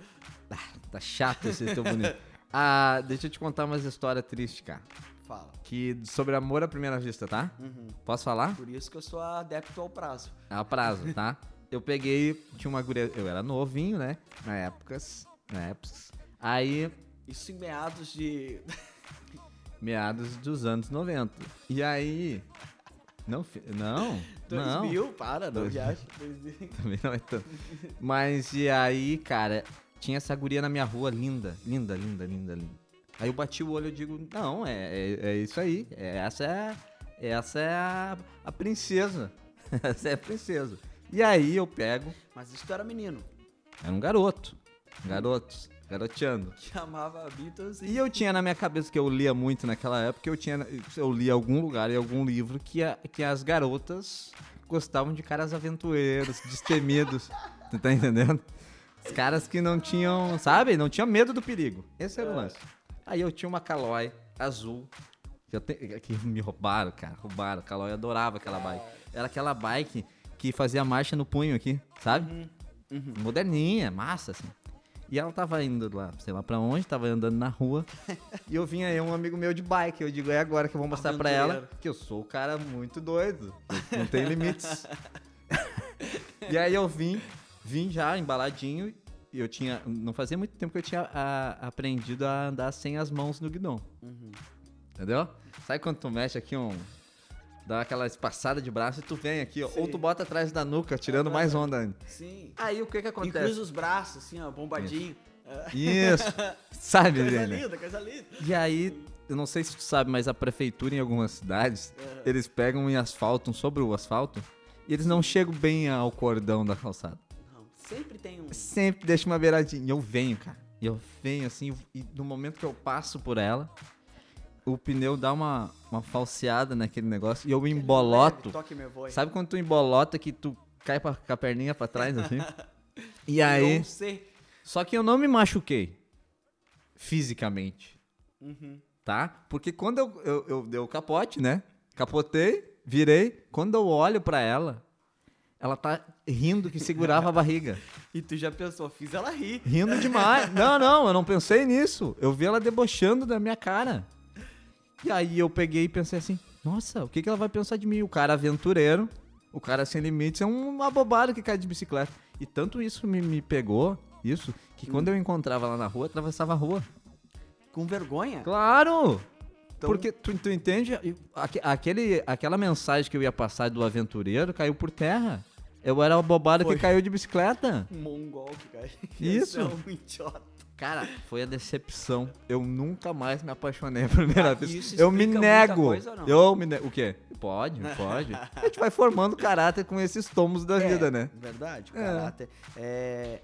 Ah, tá chato esse teu bonito. Ah, deixa eu te contar umas histórias tristes, cara. Fala. Que sobre amor à primeira vista, tá? Uhum. Posso falar? Por isso que eu sou adepto ao prazo. A prazo, tá? Eu peguei, tinha uma guria, eu era novinho, né? Na épocas, na épocas. Aí, Isso em meados de. meados dos anos 90. E aí, não, não, não. 2000, para, não viaja. 2000. Também não é tanto. Mas e aí, cara, tinha essa guria na minha rua, linda, linda, linda, linda, linda. Aí eu bati o olho e digo, não, é, é, é isso aí. é- essa é, essa é a, a princesa. essa é a princesa. E aí eu pego, Mas isso era menino. era um garoto. Um garoto, garoteando. Que amava Beatles E eu tinha na minha cabeça que eu lia muito naquela época, eu tinha eu li algum lugar, em algum livro, que, a- que as garotas gostavam de caras aventureiros, destemidos. tu tá entendendo? Os caras que não tinham, sabe? Não tinham medo do perigo. Esse era o lance. Aí eu tinha uma Caloi azul. Que, te- que me roubaram, cara. Roubaram. Caloi adorava aquela bike. Era aquela bike que fazia marcha no punho aqui, sabe? Moderninha, massa, assim. E ela tava indo lá, sei lá pra onde, tava andando na rua. e eu vinha aí, um amigo meu de bike. Eu digo, é agora que eu vou mostrar pra ela que eu sou o cara muito doido. Não tem limites. e aí eu vim, vim já embaladinho. E eu tinha. Não fazia muito tempo que eu tinha a- aprendido a andar sem as mãos no guidão. Entendeu? Sabe quando tu mexe aqui um. Dá aquela espaçada de braço e tu vem aqui, ó. Ou tu bota atrás da nuca, tirando mais onda ainda. Sim. Aí o que que E acontece? cruza os braços, assim, ó, bombadinho. É. Isso. Sabe, Coisa linda, coisa linda. E aí, eu não sei se tu sabe, mas a prefeitura em algumas cidades, eles pegam e asfaltam sobre o asfalto. e eles não chegam bem ao cordão da calçada. Sempre tem um. Sempre deixa uma beiradinha. E eu venho, cara. E eu venho assim, e no momento que eu passo por ela, o pneu dá uma, uma falseada naquele negócio e eu emboloto. Voz. Sabe quando tu embolota que tu cai pra, com a perninha pra trás, assim? e aí. Não sei. Só que eu não me machuquei. Fisicamente. Uhum. Tá? Porque quando eu, eu, eu dei o capote, né? Capotei, virei. Quando eu olho pra ela, ela tá rindo que segurava a barriga. E tu já pensou, fiz ela rir. Rindo demais. Não, não, eu não pensei nisso. Eu vi ela debochando da minha cara. E aí eu peguei e pensei assim: nossa, o que, que ela vai pensar de mim? O cara aventureiro, o cara sem limites, é uma bobada que cai de bicicleta. E tanto isso me, me pegou, isso, que quando eu encontrava lá na rua, atravessava a rua. Com vergonha? Claro! Então- Porque tu, tu entende? Aque- Aquele, aquela mensagem que eu ia passar do aventureiro caiu por terra. Eu era uma bobada Foi. que caiu de bicicleta. Um mongol que cai. Isso. É um idiota. Cara, foi a decepção. Eu nunca mais me apaixonei a primeira Ah, vez. eu me nego. coisa? Eu me nego. O quê? Pode, pode. A gente vai formando caráter com esses tomos da vida, né? Verdade, o É. caráter. É.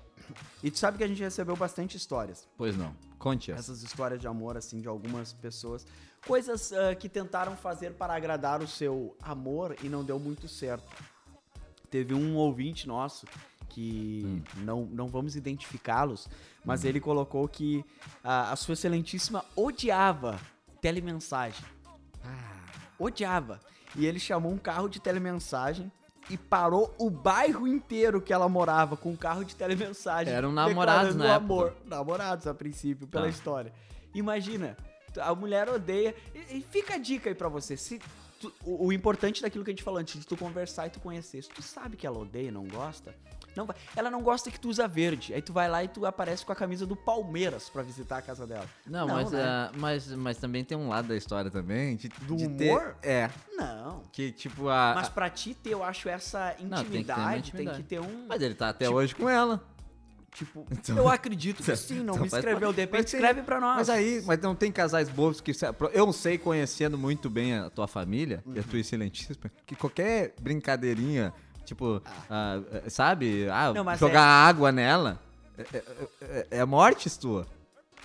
E tu sabe que a gente recebeu bastante histórias. Pois não. Conte essa. Essas histórias de amor, assim, de algumas pessoas. Coisas ah, que tentaram fazer para agradar o seu amor e não deu muito certo. Teve um ouvinte nosso que não, não vamos identificá-los, mas ele colocou que a, a sua excelentíssima odiava telemensagem. Odiava. E ele chamou um carro de telemensagem e parou o bairro inteiro que ela morava com um carro de telemensagem. Eram namorados na amor. Namorados a princípio, pela Tá. história. Imagina, a mulher odeia. E, e fica a dica aí pra você. Se tu- o, o importante daquilo que a gente falou antes, de tu conversar e tu conhecer. Se tu sabe que ela odeia, não gosta. Não, vai- ela não gosta que tu usa verde. Aí tu vai lá e tu aparece com a camisa do Palmeiras pra visitar a casa dela. Não, Não, mas, né? ah, mas, mas também tem um lado da história também. De, Do de humor? Ter, é. Não. Que tipo a. Mas pra ti ter, eu acho, essa Não, tem que ter intimidade, tem que intimidade. ter um. Mas ele tá até Tipo- hoje com ela. Tipo, Então- eu acredito que sim, não Então me escreveu. De repente escreve pra nós. Mas aí, mas não tem casais bobos que. Eu sei, conhecendo muito bem a tua família e a tua excelentíssima, que qualquer brincadeirinha, tipo, ah, eh, sabe? Ah, Não, jogar água nela. É, é- é- é morte tua.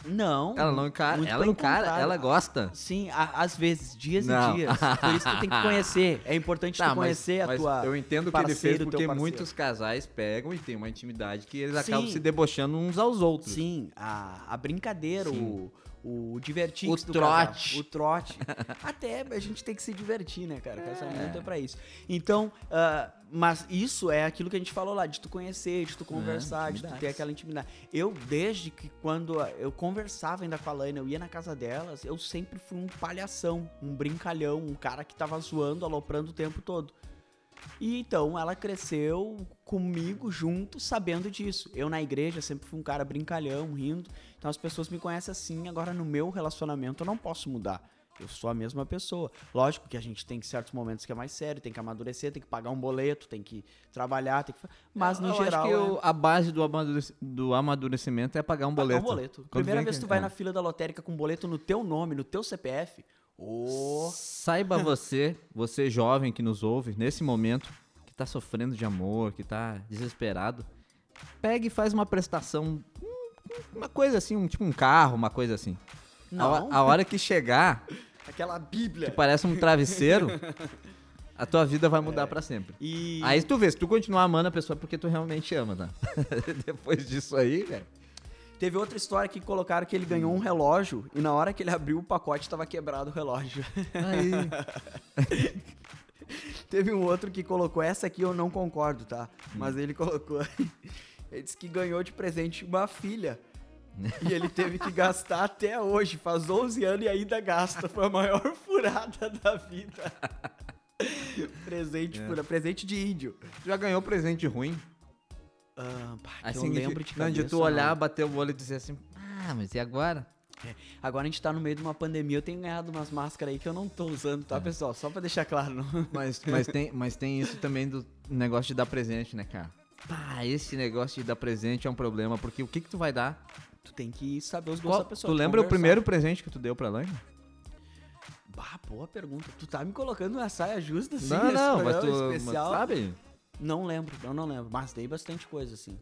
Não. Ela não encara. Ela encara, contrário. ela gosta. Sim, a- às vezes, dias Não. e dias. Por isso tu tem que conhecer. É importante tu conhecer a mas tua. eu entendo o que ele fez porque muitos casais pegam e tem uma intimidade que eles Sim. acabam se debochando uns aos outros. Sim, a, a brincadeira, Sim. o, o divertir O trote. casal, o trote. Até a gente tem que se divertir, né, cara? Casamento é pra isso. Então, ah, mas isso é aquilo que a gente falou lá, de tu conhecer, de tu conversar, de tu ter aquela intimidade. Eu, desde que quando eu conversava ainda com a Laina, eu ia na casa delas, eu sempre fui um palhação, um brincalhão, um cara que tava zoando, aloprando o tempo todo. E então ela cresceu comigo junto, sabendo disso. Eu na igreja sempre fui um cara brincalhão, rindo. Então as pessoas me conhecem assim. Agora no meu relacionamento eu não posso mudar. Eu sou a mesma pessoa. Lógico que a gente tem certos momentos que é mais sério, tem que amadurecer, tem que pagar um boleto, tem que trabalhar, tem que. Mas no eu geral. acho que é o- a base do, amadurec- do amadurecimento é pagar um pagar boleto. um boleto. Quando Primeira vez que- tu vai é. na fila da lotérica com um boleto no teu nome, no teu CPF. Ô. Saiba você, você jovem que nos ouve, nesse momento, que tá sofrendo de amor, que tá desesperado, pega e faz uma prestação, uma coisa assim, um, tipo um carro, uma coisa assim. A, Não. a hora que chegar, Aquela bíblia. que parece um travesseiro, a tua vida vai mudar pra sempre. E. Aí tu vê, se tu continuar amando a pessoa é porque tu realmente ama, tá? Depois disso aí, velho. Teve outra história que colocaram que ele ganhou um relógio e na hora que ele abriu o pacote tava quebrado o relógio. Aí. Teve um outro que colocou, essa aqui eu não concordo, tá? Mas ele colocou. Ele disse que ganhou de presente uma filha. E ele teve que gastar até hoje, faz 11 anos e ainda gasta. Foi a maior furada da vida. presente, fura, presente de índio. Tu já ganhou presente ruim? Ah, pá, que Assim, eu de- lembro de de cabeça, tu olhar, não. bater o olho e dizer assim, ah, mas e agora? Agora a gente tá no meio de uma pandemia, eu tenho ganhado umas máscaras aí que eu não tô usando, É. tá, pessoal? Só pra deixar claro. Não. Mas, mas, tem, mas tem isso também do negócio de dar presente, né, cara? Pá, esse negócio de dar presente é um problema, porque o que que tu vai dar? Tu tem que saber os gostos da pessoa. tu lembra o conversar. primeiro presente que tu deu pra Laine? Bah, boa pergunta. Tu tá me colocando na saia justa assim, não, não, mas tu especial. mas sabe? Não lembro, eu não lembro. Mas dei bastante coisa, assim.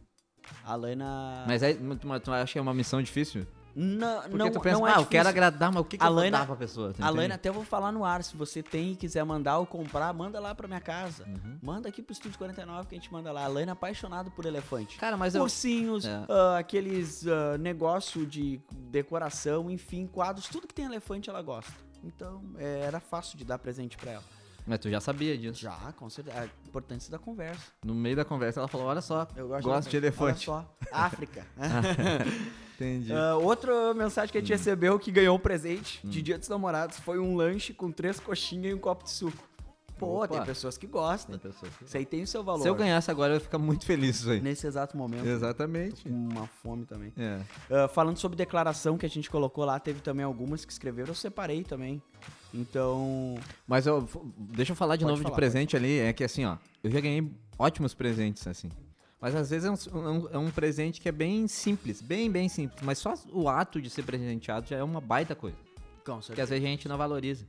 A Laina. Mas aí, tu, tu acha que é uma missão difícil? Não, Porque não, tu pensa, não é ah, eu difícil. quero agradar, mas o que, que A eu vou dar pra pessoa? Tu A entende? Laina, até vou falar no ar. Se você tem e quiser mandar ou comprar, manda lá pra minha casa. Uhum. Manda aqui pro Estúdio 49 que a gente manda lá. A Laina é apaixonada por elefante. Cara, mas eu... Ursinhos, É. ah, aqueles ah, negócio de decoração, enfim, quadros, tudo que tem elefante ela gosta. Então, é, era fácil de dar presente pra ela. Mas tu já sabia disso. Já, com certeza. A importância da conversa. No meio da conversa ela falou, olha só, Eu gosto, gosto de elefante. Olha só, África. Entendi. Ah, outra mensagem que a gente recebeu que ganhou um presente Hum. de Dia dos Namorados foi um lanche com três coxinhas e um copo de suco. Pô, Opa. tem pessoas que gostam. Tem pessoas que- Isso aí tem o seu valor. Se eu ganhasse agora, eu ia ficar muito feliz isso aí. Nesse exato momento. Exatamente. Com uma fome também. É. Ah, falando sobre declaração que a gente colocou lá, teve também algumas que escreveram, eu separei também. Então. Mas eu, deixa eu falar de Pode novo falar, de presente ali. É que assim, ó, eu já ganhei ótimos presentes, assim. Mas às vezes é um, é um- presente que é bem simples, bem, bem simples. Mas só o ato de ser presenteado já é uma baita coisa. Com Que às vezes a gente não valoriza.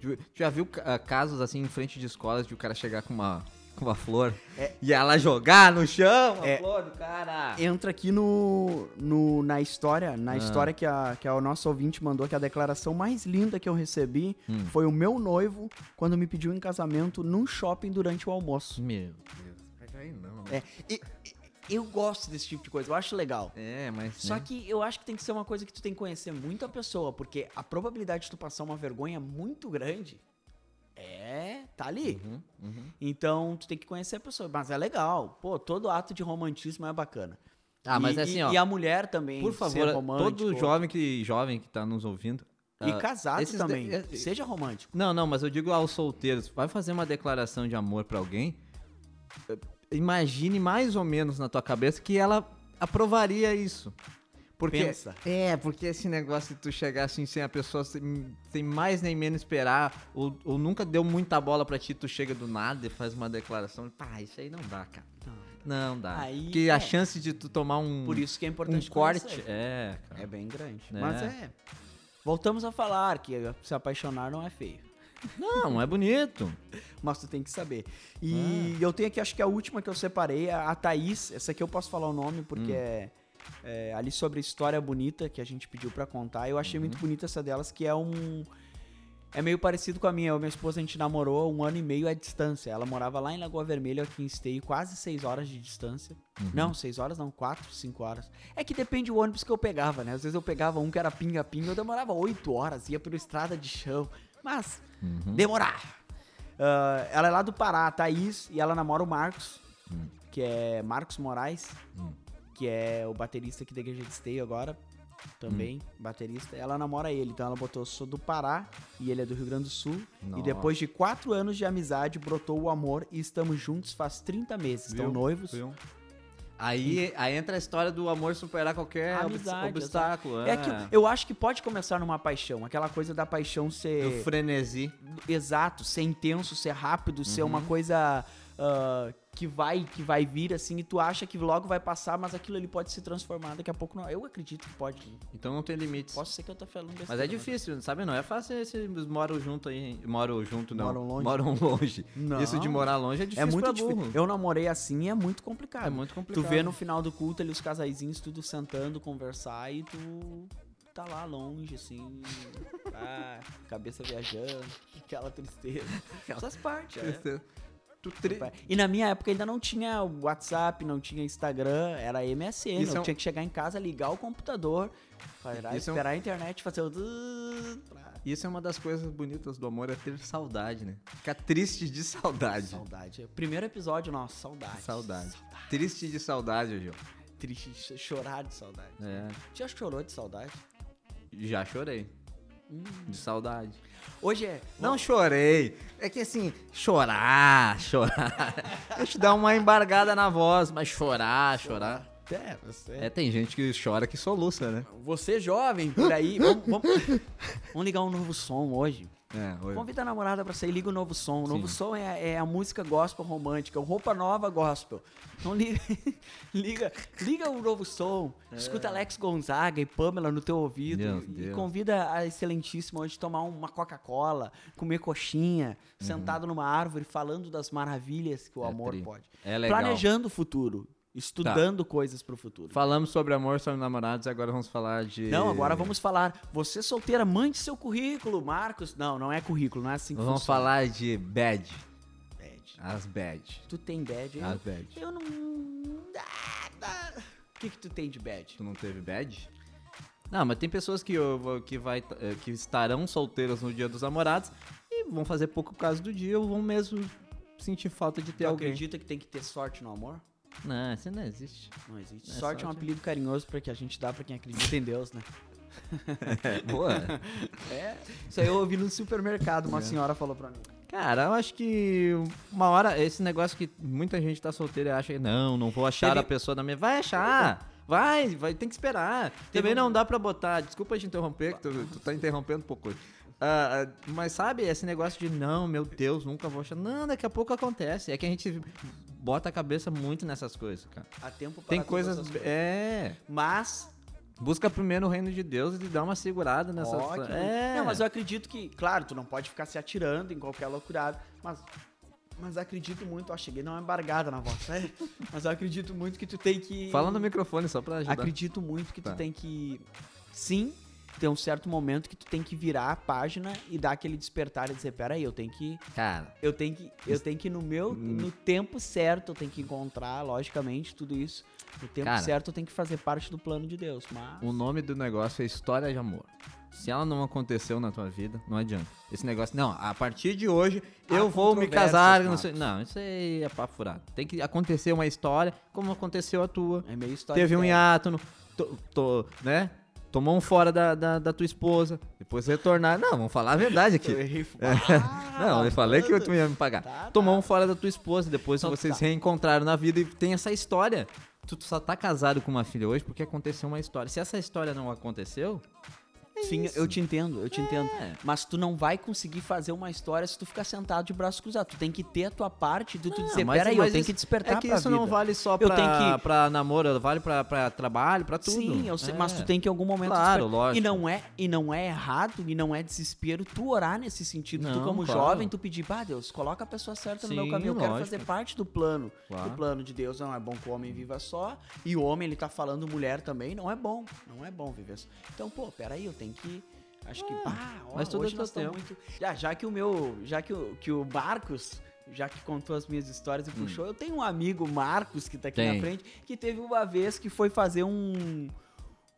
Tu já viu ah, casos assim em frente de escolas de o cara chegar com uma, com uma flor É. e ela jogar no chão a É. flor do cara? Entra aqui no, no- na história, na Ah. história que a, que a nossa ouvinte mandou, que a declaração mais linda que eu recebi Hum. foi o meu noivo quando me pediu em casamento num shopping durante o almoço. Meu Deus. Aí não? É, e- e- eu gosto desse tipo de coisa, eu acho legal. É, mas. Só né? que eu acho que tem que ser uma coisa que tu tem que conhecer muito a pessoa, porque a probabilidade de tu passar uma vergonha muito grande é. tá ali. Uhum, uhum. Então tu tem que conhecer a pessoa. Mas é legal. Pô, todo ato de romantismo é bacana. Ah, mas e, assim, e- ó. E a mulher também. Por favor, todo jovem que, jovem que tá nos ouvindo. E ah, casado também. de- é- Seja romântico. Não, não, mas eu digo aos solteiros, vai fazer uma declaração de amor pra alguém, imagine mais ou menos na tua cabeça que ela aprovaria isso. Porque, Pensa. É, porque esse negócio de tu chegar assim sem a pessoa sem, mais nem menos esperar, ou, ou nunca deu muita bola pra ti, tu chega do nada e faz uma declaração, pá, isso aí não dá, cara. Não dá. Aí, porque é. a chance de tu tomar um, Por isso que é um importante corte, conhecer. é, cara. É bem grande. É. Mas é. Voltamos a falar que se apaixonar não é feio. Não, é bonito. Mas tu tem que saber. E eu tenho aqui, acho que a última que eu separei, a a Thaís. Essa aqui eu posso falar o nome porque é, é ali sobre a história bonita que a gente pediu pra contar. Eu achei muito bonita essa delas, que é um. É meio parecido com a minha. Eu e minha esposa, a gente namorou um ano e meio à distância. Ela morava lá em Lagoa Vermelha, aqui em Esteio, quase seis horas de distância. Não, seis horas não, quatro, cinco horas. É que depende do ônibus que eu pegava, né? Às vezes eu pegava um que era pinga-pinga, eu demorava oito horas, ia por estrada de chão. Mas, demorar. Ah, ela é lá do Pará, a Thaís, e ela namora o Marcos, que é Marcos Moraes, Hum. que é o baterista aqui da Igreja de Esteio agora, também, baterista. Ela namora ele, então ela botou, sou do Pará, e ele é do Rio Grande do Sul. Nossa. E depois de quatro anos de amizade, brotou o amor e estamos juntos faz 30 meses. Estão Viu? noivos. Viu? Aí, aí entra a história do amor superar qualquer Amizade, obstáculo. É que eu acho que pode começar numa paixão, aquela coisa da paixão ser Do frenesi. exato, ser intenso, ser rápido, ser uma coisa ah, que vai que vai vir assim e tu acha que logo vai passar, mas aquilo ali pode se transformar daqui a pouco. Não, eu acredito que pode. Então não tem limites. Posso ser que eu tô falando besteira. Mas é difícil, sabe? Não é fácil eles moram junto aí. Moram junto, não. Moram longe? Moram longe. Não. Isso de morar longe é É difícil muito pra difícil. Eu namorei assim e é muito complicado. É muito Tu complicado. vê no final do culto ali os casaizinhos tudo sentando, conversar e tu tá lá longe, assim. ah, cabeça viajando, aquela tristeza. Essas partes, é. Tu tri- E na minha época ainda não tinha WhatsApp, não tinha Instagram, era MSN. Isso eu é um- tinha que chegar em casa, ligar o computador, parar, Isso é um- esperar a internet fazer o. Isso é uma das coisas bonitas do amor, é ter saudade, né? Ficar triste de saudade. Saudade. Primeiro episódio, nossa, saudade. Saudade. Triste de saudade, Gil. Triste, ch- chorar de saudade. É. Já chorou de saudade? Já chorei. Hum. De saudade. Hoje é. Não chorei. É que assim, chorar, chorar. Deixa eu dar uma embargada na voz, mas chorar, chorar. É, você. É, tem gente que chora que soluça, né? Você jovem, por aí. vamos, vamos- vamos ligar um novo som hoje. É. Convida a namorada pra sair, liga o novo som. O novo Sim. som é, é a música gospel romântica, roupa nova gospel. Então liga, liga, liga o novo som, escuta Alex Gonzaga e Pamela no teu ouvido. E convida a excelentíssima hoje tomar uma Coca-Cola, comer coxinha, sentado numa árvore, falando das maravilhas que o Uhum. É amor tri. pode. É legal. Planejando o futuro, estudando coisas pro futuro. Falamos sobre amor, sobre namorados, agora vamos falar de. Não, agora vamos falar. Você solteira, mande seu currículo, Marcos. Não, não é currículo, não é assim que Vamos funciona. falar de bad. Bad. As bad. Tu tem bad? Eu, As bad. eu não. O que que tu tem de bad? Tu não teve bad? Não, mas tem pessoas que, que, vai, eh, que estarão solteiras no dia dos namorados e vão fazer pouco caso do dia ou vão mesmo sentir falta de ter Tu alguém. acredita que tem que ter sorte no amor? Não, isso não existe. Não existe. É, sorte é um apelido carinhoso pra que a gente dá pra quem acredita em Deus, né? É, boa. É. Isso aí eu ouvi no supermercado, É. uma senhora falou pra mim. Cara, eu acho que uma hora, esse negócio que muita gente tá solteira e acha não, não vou achar Teve- a pessoa da minha. Vai achar! Vai, vai, tem que esperar. Também não dá pra botar. Desculpa te interromper, que tu, tu tá interrompendo um pouco hoje. Ah, mas sabe, esse negócio de não, meu Deus, nunca vou achar. Não, daqui a pouco acontece. É que a gente bota a cabeça muito nessas coisas, cara. Há tempo para Tem coisas. essas É. Mas. Busca primeiro o reino de Deus e dá uma segurada nessas. ó, que- é. Não, mas eu acredito que, claro, tu não pode ficar se atirando em qualquer loucurada, mas. Mas acredito muito, ó, cheguei numa embargada na voz, sério. Mas eu acredito muito que tu tem que. Fala no microfone só pra ajudar. Acredito muito que tu Tá. tem que. Sim, tem um certo momento que tu tem que virar a página e dar aquele despertar e dizer, peraí, eu tenho que. Cara, Eu tenho que. Eu tenho que, no meu. No tempo certo, eu tenho que encontrar, logicamente, tudo isso. No tempo Cara. certo, eu tenho que fazer parte do plano de Deus. Mas. O nome do negócio é história de amor. Se ela não aconteceu na tua vida, não adianta. Esse negócio, não, a partir de hoje Há eu vou me casar. Não, sei, não, isso aí é papo furado. Tem que acontecer uma história como aconteceu a tua. É meio história. Teve um hiato, no, to- to- né? Tomou um fora da, da, da tua esposa, depois retornar. Não, vamos falar a verdade aqui. Eu errei. não, eu falei que tu eu ia me pagar. Tá, Tomou tá. um fora da tua esposa, depois Então vocês tá. se reencontraram na vida e tem essa história. Tu só tá casado com uma filha hoje porque aconteceu uma história. Se essa história não aconteceu, Sim, eu te entendo, eu te entendo. É. Mas tu não vai conseguir fazer uma história se tu ficar sentado de braços cruzados. Tu tem que ter a tua parte de tu Não, dizer, mas- peraí, mas eu tenho isso- que despertar É que pra isso vida. não vale só Eu pra, tenho que- pra namoro, vale pra, pra trabalho, pra tudo. Sim, eu sei, É. mas tu tem que em algum momento Claro, desper- lógico. E não é e não é errado e não é desespero tu orar nesse sentido. tu Não, como claro. jovem tu pedir, pá, Deus, coloca a pessoa certa no meu Sim, caminho, eu quero lógico. fazer parte do plano. Claro. Do plano de Deus não é bom que o homem viva só e o homem ele tá falando mulher também, não é bom. Não é bom viver só. Então, pô, peraí, eu tenho que acho que, pá, ó, mas é nós estamos muito já, já que o meu, já que o que o Marcos já que contou as minhas histórias e puxou, eu tenho um amigo, Marcos, que tá aqui Hum. Tem. na frente, que teve uma vez que foi fazer um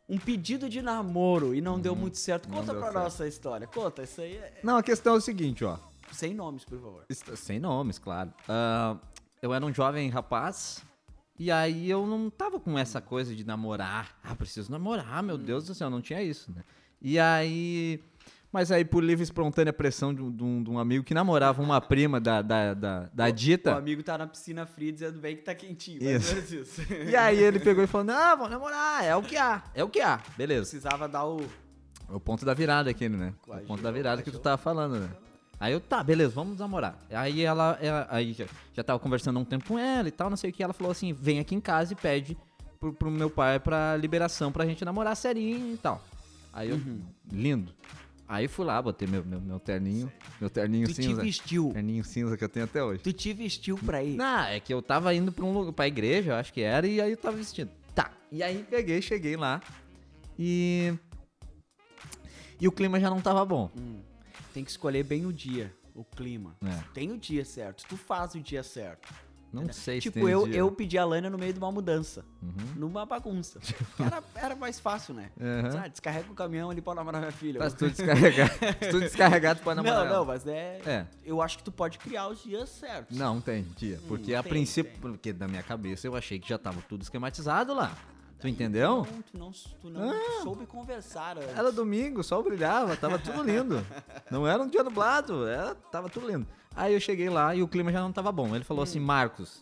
um pedido de namoro e não deu muito certo. Uhum. Conta pra nossa história. Conta, isso aí é... Não, a questão é o seguinte, ó. Sem nomes, por favor. Sem nomes, claro. Ah, eu era um jovem rapaz. E aí eu não tava com essa coisa de namorar. Ah, preciso namorar, meu Deus do céu, não tinha isso, né? E aí. Mas aí, por livre e espontânea pressão de um, de um- de um amigo que namorava uma prima da, da, da, da O dita. amigo tá na piscina fria dizendo bem que tá quentinho. Isso. isso. E aí ele pegou e falou: Não, vamos namorar, é o que há, é o que há. Beleza. Precisava dar o... É o ponto da virada aqui, né? o Coagiu, ponto da virada que tu coagiu. tava falando, né? Aí eu, tá, beleza, vamos namorar. Aí ela, ela- aí já, já tava conversando há um tempo com ela e tal, não sei o que. Ela falou assim: vem aqui em casa e pede pro, pro meu pai pra liberação pra gente namorar serinho e tal. Aí eu, Uhum. lindo. Aí fui lá, botei meu, meu, meu terninho, meu terninho Tu te cinza. vestiu. Terninho cinza que eu tenho até hoje. Tu te vestiu pra ir. Não, é que eu tava indo pra um lugar, pra igreja, eu acho que era, e aí eu tava vestido. Tá. E aí peguei, cheguei lá e. E o clima já não tava bom. Hum. Tem que escolher bem o dia, o clima. É. Tem o dia certo. Tu faz o dia certo. Não sei se Tipo, eu, eu pedi a Lana no meio de uma mudança. Uhum. Numa bagunça. Era, era mais fácil, né? Aham. Ah, descarrega o caminhão ali pra namorar minha filha. Se tu descarregar, se tu descarregar, tu pode namorar. não, não, mas é, É. Eu acho que tu pode criar os dias certos. Não, tem dia. Porque a tem, princípio, porque na minha cabeça eu achei que já tava tudo esquematizado lá. Tu entendeu? Não, tu não, tu não soube conversar antes. Era domingo, o sol brilhava, tava tudo lindo. Não era um dia nublado, era, tava tudo lindo. Aí eu cheguei lá e o clima já não tava bom. Ele falou assim, Marcos,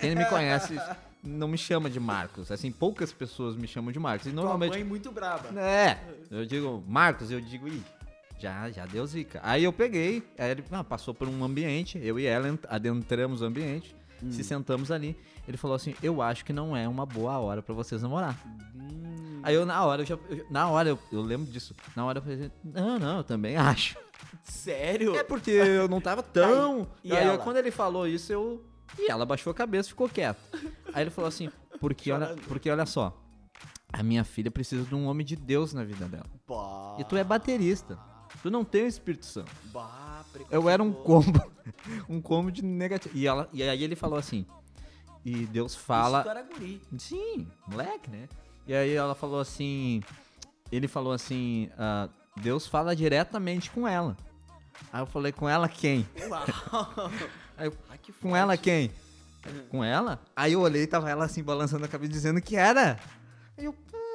quem me conhece, não me chama de Marcos. Assim, poucas pessoas me chamam de Marcos. E Tua normalmente. mãe muito braba. É, eu digo, Marcos, eu digo, ih, já, já deu zica. Aí eu peguei, aí ele ah, passou por um ambiente, eu e ela ent- adentramos o ambiente, se sentamos ali. Ele falou assim: Eu acho que não é uma boa hora pra vocês namorar. Hum, Aí eu, na hora, eu já, eu- na hora, eu, eu lembro disso. Na hora eu falei: Não, não, eu também acho. Sério? É porque eu não tava tão. E aí, ela? quando ele falou isso, eu. E ela baixou a cabeça e ficou quieta. Aí ele falou assim: porque olha, porque olha só, a minha filha precisa de um homem de Deus na vida dela. Bah, E tu é baterista. Tu não tem o Espírito Santo. bah, Eu era um combo. Um combo de negativo. E, ela, e aí ele falou assim. E Deus Isso fala. era guri. Sim, moleque, né? E aí ela falou assim. Ele falou assim. ah, Deus fala diretamente com ela. Aí eu falei, com ela quem? Aí eu, Ai, que com ela quem? Com ela? Aí eu olhei e tava ela assim balançando a cabeça dizendo que era. Aí eu,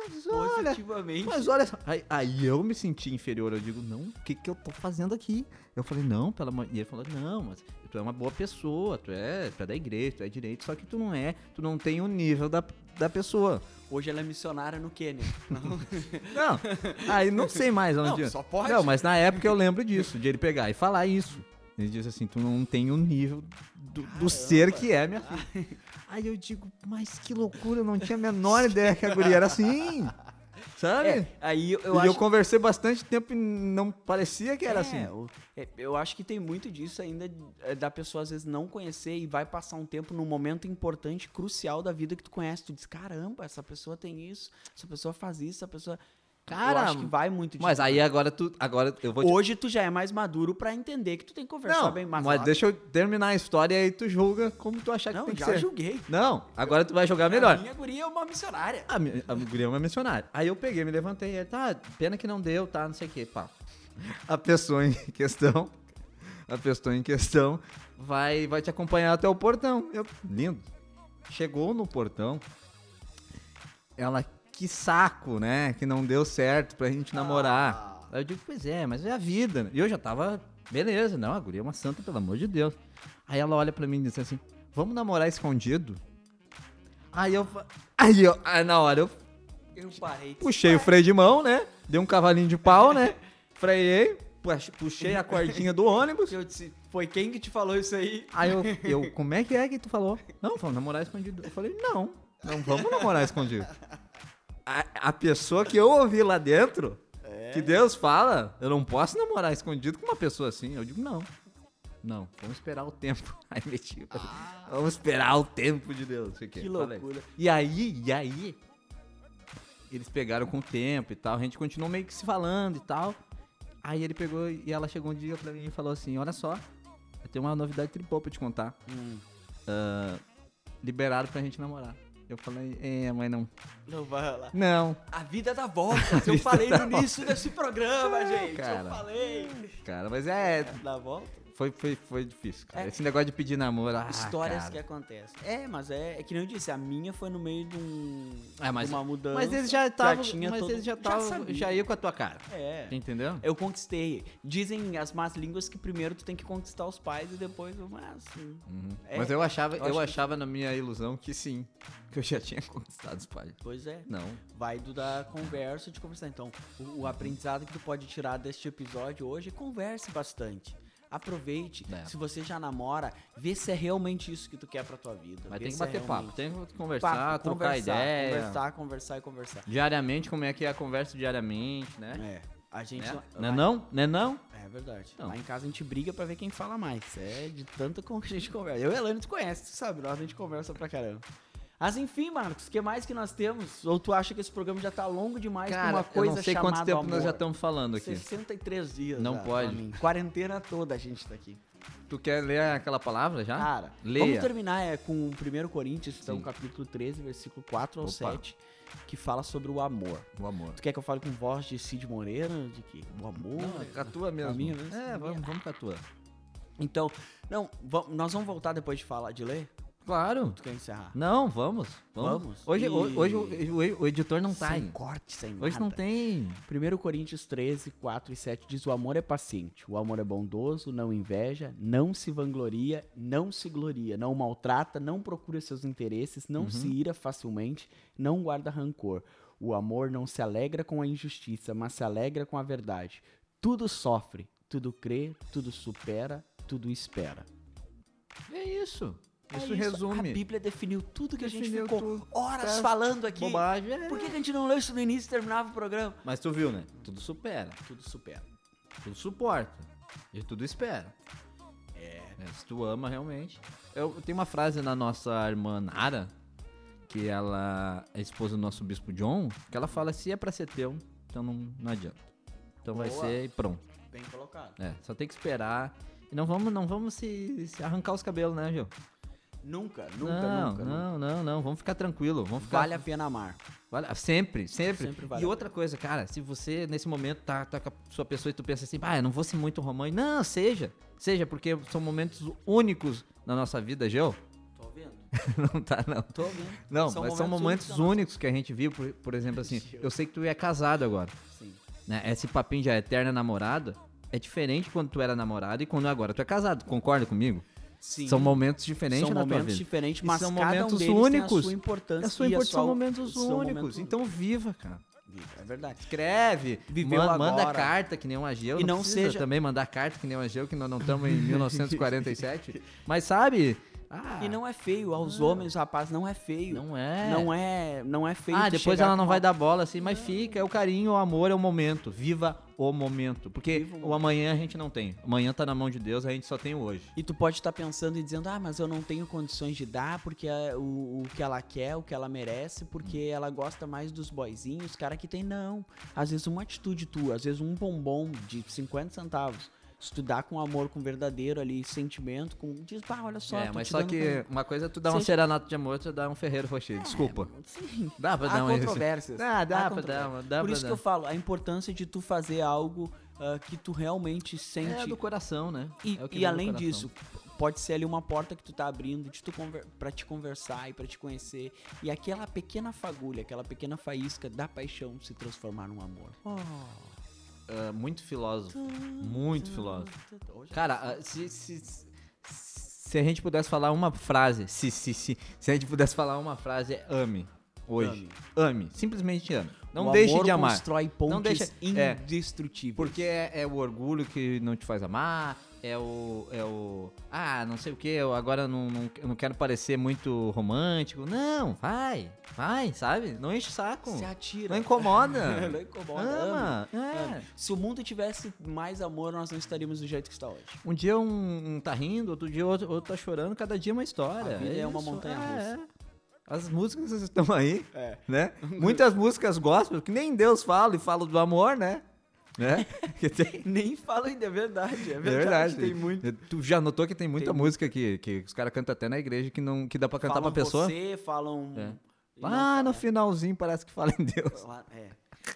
mas olha. Positivamente. Mas olha só. Aí, aí eu me senti inferior. Eu digo, não, o que que eu tô fazendo aqui? Eu falei, não, pela mãe. E ele falou, não, mas tu é uma boa pessoa, tu é, tu é da igreja, tu é direito, só que tu não é, tu não tem o nível da, da pessoa. Hoje ela é missionária no Quênia. Não, Não, aí não sei mais onde. Não, só pode. Não, mas na época eu lembro disso, de ele pegar e falar isso. Ele disse assim, tu não tem o nível do, do ser que é minha filha. Aí eu digo, mas que loucura, eu não tinha a menor ideia que a guria era assim. Sabe? É, aí eu, eu e acho eu conversei bastante tempo e não parecia que era É, assim. o- é, eu acho que tem muito disso ainda é, da pessoa às vezes não conhecer e vai passar um tempo num momento importante, crucial da vida que tu conhece. Tu diz, caramba, essa pessoa tem isso, essa pessoa faz isso, essa pessoa. Cara, eu acho que vai muito disso. Mas aí agora tu. Agora eu vou te. Hoje tu já é mais maduro pra entender que tu tem que conversar Não, bem mas, mais. lá- deixa eu terminar a história e aí tu julga como tu achar Não, que tem que já ser. julguei. Não, agora tu vai jogar A melhor. minha guria é uma missionária. A, mi- a guria é uma missionária. Aí eu peguei, me levantei, ele, tá, pena que não deu, tá, não sei o que, pá. A pessoa em questão, a pessoa em questão vai, vai te acompanhar até o portão. Eu, lindo. Chegou no portão, ela, que saco, né, que não deu certo pra gente namorar. Aí eu digo, pois é, mas é a vida. né? E eu já tava, beleza, não, a guria é uma santa, pelo amor de Deus. Aí ela olha pra mim e diz assim, vamos namorar escondido? Aí eu, aí eu, aí na hora eu Eu parei. puxei o freio de mão, né? Dei um cavalinho de pau, né? Freiei, pux- puxei a cordinha do ônibus. Eu disse, foi quem que te falou isso aí? Aí eu, eu, como é que é que tu falou? Não, vamos namorar escondido. Eu falei, não, não vamos namorar escondido. A, a pessoa que eu ouvi lá dentro, que Deus fala, eu não posso namorar escondido com uma pessoa assim. Eu digo, não. Não, vamos esperar o tempo. Aí meti. Vamos esperar o tempo de Deus. quê. Que Falei. loucura. E aí, e aí, eles pegaram com o tempo e tal, a gente continuou meio que se falando e tal. Aí ele pegou e ela chegou um dia pra mim e falou assim: Olha só, eu tenho uma novidade tripô pra te contar. Hum, Ah, liberaram pra gente namorar. Eu falei, é, mas não. não vai rolar. Não, A vida dá voltas. Eu falei no início desse programa, gente. cara. Eu falei. cara, mas é. Dá volta? Foi, foi, foi difícil, cara. É. Esse negócio de pedir namoro. Ah, Histórias cara. que acontecem. É, mas é, é que nem eu disse, a minha foi no meio de, um, É, mas- de uma mudança. Mas eles já estavam. Mas todo- eles já já estavam. sabia. Já, ia com a tua cara. É. Entendeu? Eu conquistei. Dizem as más línguas que primeiro tu tem que conquistar os pais e depois o mas sim. Uhum. É, mas eu achava, eu eu, acho que- achava na minha ilusão que sim. Que eu já tinha conquistado os pais. Pois é. Não. Vai do da conversa de conversar. Então, o, o aprendizado que tu pode tirar deste episódio hoje é converse bastante. Aproveite. É. Se você já namora, vê se é realmente isso que tu quer pra tua vida. Mas tem que é bater papo, realmente. tem que conversar, Papo, trocar conversar, ideia. Conversar, conversar e conversar. Diariamente, como é que é a conversa diariamente, né? É. A gente. Né? lá- Não é lá- não? Não é não? É verdade. Não. Lá em casa a gente briga pra ver quem fala mais. É de tanta com que a gente conversa. Eu e a Elane tu conhece, tu sabe? Nós a gente conversa pra caramba. Mas enfim, Marcos, o que mais que nós temos? Ou tu acha que esse programa já tá longo demais pra Cara, uma coisa eu não sei chamada quanto tempo amor? nós já estamos falando aqui. 63 dias. Não pode. pra. Quarentena toda a gente tá aqui. Tu quer ler aquela palavra já? Cara, Leia. vamos terminar é, com o 1 Coríntios, então, Sim. capítulo 13, versículo 4 ao Opa. 7, que fala sobre o amor. O amor. Tu quer que eu fale com voz de Cid Moreira? De que? O amor? Não, é com a tua mesmo. A minha mesmo? É, vamos, vamos com a tua. Então, não, nós vamos voltar depois de falar, de ler? Claro. Tu quer encerrar? Não, vamos. Vamos. Vamos. Hoje, E- ho- hoje, o- editor não tá sem aí. corte, sem Hoje não nada. tem. 1 Coríntios 13, 4 e 7 diz: O amor é paciente, o amor é bondoso, não inveja, não se vangloria, não se gloria, não maltrata, não procura seus interesses, não Uhum. se ira facilmente, não guarda rancor. O amor não se alegra com a injustiça, mas se alegra com a verdade. Tudo sofre, tudo crê, tudo supera, tudo espera. É isso. É Isso A resume. Bíblia definiu tudo que a gente Definiu ficou tudo. horas É, falando aqui. Bobagem. é. Por que a gente não leu isso no início e terminava o programa? Mas tu viu, né? Tudo supera. Tudo supera. Tudo suporta. E tudo espera. É. se tu ama realmente. Eu tenho uma frase na nossa irmã Nara, que ela é esposa do nosso bispo John, que ela fala: se é pra ser teu, então não, não adianta. Então vai Boa. ser e pronto. Bem colocado. É, só tem que esperar. E não vamos, não vamos se, se arrancar os cabelos, né, Gil? Nunca, nunca, não, nunca. não, nunca. não, não. Vamos ficar tranquilo. Vamos ficar. Vale a pena amar. Vale- sempre, sempre. Sempre vale e outra coisa, cara, se você nesse momento tá, tá com a sua pessoa e tu pensa assim, ah, eu não vou ser muito romântico. Não, seja. Seja, porque são momentos únicos na nossa vida, Gil. Tô ouvindo. Não tá, não. Tô ouvindo. Não, mas são momentos únicos únicos que a gente viu, por, por exemplo, assim, eu sei que tu é casado agora, Sim. né? Esse papinho de eterna namorada é diferente quando tu era namorado e quando agora tu é casado. Concorda comigo? Sim. São momentos diferentes São momentos diferentes, mas são cada momentos um únicos. sua importância. A sua importância são sua- momentos são únicos. momentos Então viva, cara. É verdade. Escreve, Viveu man- manda agora. carta que nem um Ageu. E não precisa seja- também mandar carta que nem um Ageu, que nós não estamos em 1947. Mas sabe? Ah, E não é feio, aos homens, rapaz, não é feio. não é. Não é, não é feio. Ah, depois ela não vai dar bola assim, mas fica, é o carinho, o amor, é o momento. Viva o momento. Porque o amanhã a gente não tem. Amanhã tá na mão de Deus, a gente só tem o hoje. E tu pode estar pensando e dizendo, ah, mas eu não tenho condições de dar porque é o, o que ela quer, o que ela merece, porque Hum. ela gosta mais dos boyzinhos, cara que tem, não. Às vezes uma atitude tua, às vezes um bombom de 50 centavos, dá com amor, com verdadeiro ali, sentimento, com. Diz, pá, olha só, é, mas só que uma coisa é tu dar um Seja- serenata de amor, tu dá um Ferreiro Rocher. Desculpa. com- Sim. Dá pra dar uma controvérsias. Ah, dá Há pra dar, uma- dá Por isso que dar. eu falo, a importância de tu fazer algo ah, que tu realmente sente. É do coração, né? E, É que e além disso, pode ser ali uma porta que tu tá abrindo de tu conver pra te conversar e pra te conhecer. E aquela pequena fagulha, aquela pequena faísca da paixão se transformar num amor. Ah, muito filósofo. Muito filósofo. Cara, ah, se, se, se a gente pudesse falar uma frase, se, se, se, se a gente pudesse falar uma frase, é ame. Hoje. Ame. Simplesmente ame. Não o deixe amor de amar. constrói pontes Não deixa- é. indestrutíveis. Porque é, é o orgulho que não te faz amar, é o. É o. Ah, não sei o que, eu agora não, não, eu não quero parecer muito romântico. Não, vai, vai, sabe? Não enche o saco. se atira. Não incomoda. não incomoda. Ama. ame, é. ame. Se o mundo tivesse mais amor, nós não estaríamos do jeito que está hoje. Um dia um, um tá rindo, outro dia outro, outro tá chorando, cada dia uma história. A vida é uma montanha é, russa. é. As músicas estão aí, É. né? Muitas músicas gospel, que nem Deus fala e fala do amor, né? Né? Tem- Nem fala ainda, é verdade. É É verdade. verdade. Tem muito. Tu já notou que tem muita Tem música que, que os caras cantam até na igreja que, não, que dá pra cantar falam pra pessoa? Você, falam. É. Lá no falam. finalzinho parece que fala em Deus. É.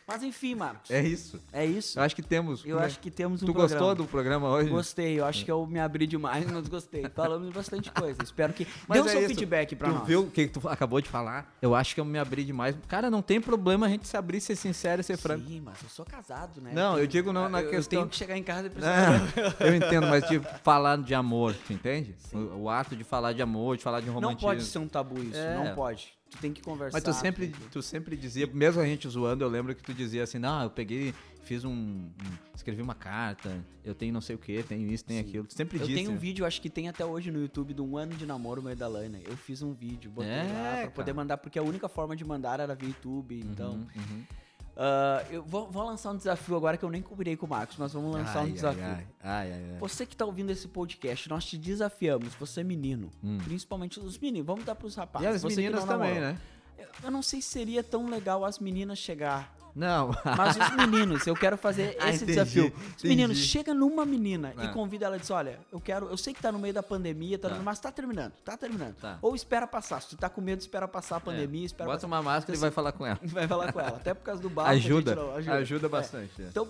Mas enfim, Marcos. É isso. É isso. Eu acho que temos. Eu né? acho que temos um Tu programa. gostou do programa hoje? Gostei, eu acho que eu me abri demais, mas gostei. Falamos bastante coisa. Espero que. Mas Dê o é seu isso. feedback pra tu nós. viu o que tu acabou de falar? Eu acho que eu me abri demais. Cara, não tem problema a gente se abrir, ser sincero e ser franco. Sim, mas eu sou casado, né? Não, eu digo não na eu questão- tenho que chegar em casa e precisar. É, eu entendo, mas de falar de amor, tu entende? O, o ato de falar de amor, de falar de Não romantismo. pode ser um tabu isso, É. não pode. Tu tem que conversar. Mas tu sempre, tem que- tu sempre dizia, mesmo a gente zoando, eu lembro que tu dizia assim, não, eu peguei, fiz um, um- escrevi uma carta, eu tenho não sei o que, tenho isso, tenho Sim. aquilo. Tu sempre Eu disse. tenho um vídeo, acho que tem até hoje no YouTube, de um ano de namoro meu e da Laina. Eu fiz um vídeo, botei É, lá pra cara. poder mandar, porque a única forma de mandar era via YouTube, então... Uhum, uhum. Ah, eu vou, vou lançar um desafio agora que eu nem cobrirei com o Marcos, mas vamos lançar Ai, um desafio. Ai, ai. Você que tá ouvindo esse podcast, nós te desafiamos, você é menino, Hum. principalmente os meninos, vamos dar pros rapazes. E as meninas também, namorou. né? Eu- Eu não sei se seria tão legal as meninas chegar Não. Mas os meninos, eu quero fazer Ah, esse entendi, desafio. Os entendi. meninos, chega numa menina Ah. e convida ela e diz: Olha, eu quero. Eu sei que tá no meio da pandemia, tá, Tá. mas tá terminando, tá terminando. Tá. Ou espera passar. Se tu tá com medo, espera passar a pandemia, É, espera Bota passar. uma máscara e vai falar com ela. Vai falar com ela. Até por causa do a Ajuda, não- ajuda, ajuda. É. bastante. é. Então,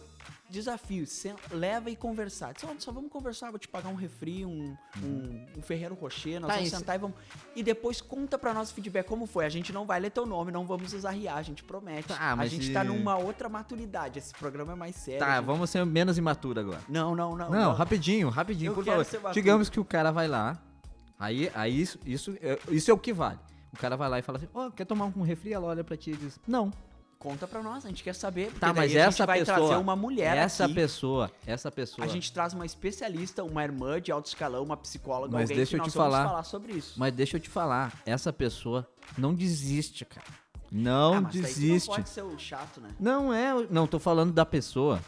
desafio, leva e conversar. Diz, "Olha, só vamos conversar, vou te pagar um refri, um, um, um Ferreiro Rocher, nós Tá, vamos isso- sentar e vamos... E depois conta pra nós o feedback como foi. A gente não vai ler teu nome, não vamos usar a gente promete. Tá, a gente e- tá numa outra maturidade, esse programa é mais sério. Tá, gente- vamos ser menos imaturo agora. Não, não, não. Não, rapidinho, rapidinho, Eu por favor. Digamos que o cara vai lá, aí, aí isso, isso, é- isso é o que vale. O cara vai lá e fala assim, ó, quer tomar um refri? Ela olha pra ti e diz, não. Conta pra nós, a gente quer saber. Tá, mas a essa vai pessoa, trazer uma mulher essa aqui. pessoa, essa pessoa, A gente traz uma especialista, uma irmã de alto escalão, uma psicóloga, Mas alguém deixa que eu te nós vamos falar. falar sobre isso. mas deixa eu te falar, essa pessoa não desiste, cara. Não ah, mas desiste. não pode ser o chato, né? Não é, não, tô falando da pessoa.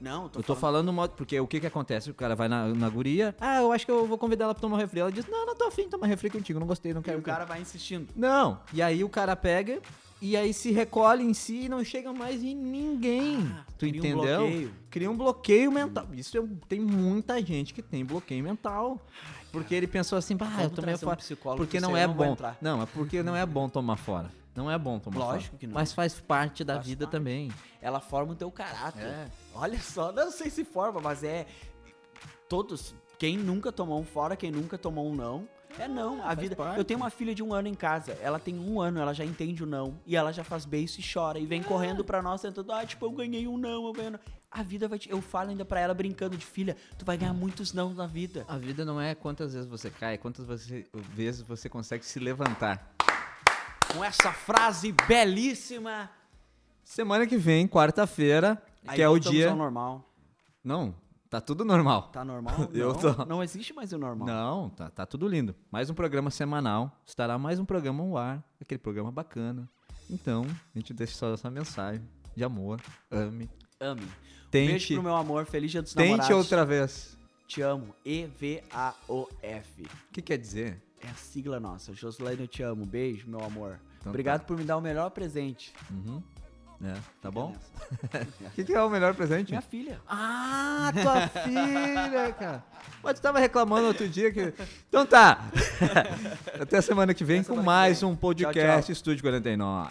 Não, eu tô falando, modo, porque o que que acontece? O cara vai na, na guria, ah, eu acho que eu vou convidar ela pra tomar um refri. Ela diz, não, não tô afim de tomar refri contigo, não gostei, não E quero. o cara vai insistindo. Não, e aí o cara pega e aí se recolhe em si e não chega mais em ninguém. Ah, tu cria um entendeu? bloqueio. Cria um bloqueio mental. Isso é- tem muita gente que tem bloqueio mental. Porque ele pensou assim, bah, eu tomei um fora. psicólogo porque que não é não bom. entrar. Não, é porque não é bom tomar fora. Não é bom tomar fora. Lógico que não. Mas faz parte da Faz vida parte. também. Ela forma o teu caráter. É. Olha só, não sei se forma, mas é. Todos. Quem nunca tomou um fora, quem nunca tomou um não. É não, a vida. parte. Eu tenho uma filha de um ano em casa. Ela tem um ano, ela já entende o não. E ela já faz beijo e chora. E vem É. correndo pra nós, tentando, ah, tipo, eu ganhei um não, eu ganhei um não. A vida vai te. Eu falo ainda pra ela brincando de filha, tu vai ganhar muitos não na vida. A vida não é quantas vezes você cai, é quantas você- vezes você consegue se levantar. Com essa frase belíssima. Semana que vem, quarta-feira, que é o dia. ao normal. Não, tá tudo normal. Tá normal? Eu não, tô- não existe mais o normal. Não, tá, tá tudo lindo. Mais um programa semanal. Estará mais um programa no ar. Aquele programa bacana. Então, a gente deixa só essa mensagem de amor. Ame. Ame. Tente, Beijo pro meu amor, feliz dia dos tente namorados. outra vez. Te amo. E-V-A-O-F. O que quer dizer? É a sigla nossa. Joslaine, eu te amo. Beijo, meu amor. Então Obrigado por me dar o melhor presente. Uhum. É, tá bom? O que, que é o melhor presente? Minha filha. Ah, tua filha, cara. Mas tu tava reclamando outro dia que. Então tá. Até semana que vem Até com mais um Tchau, podcast tchau. Estúdio 49.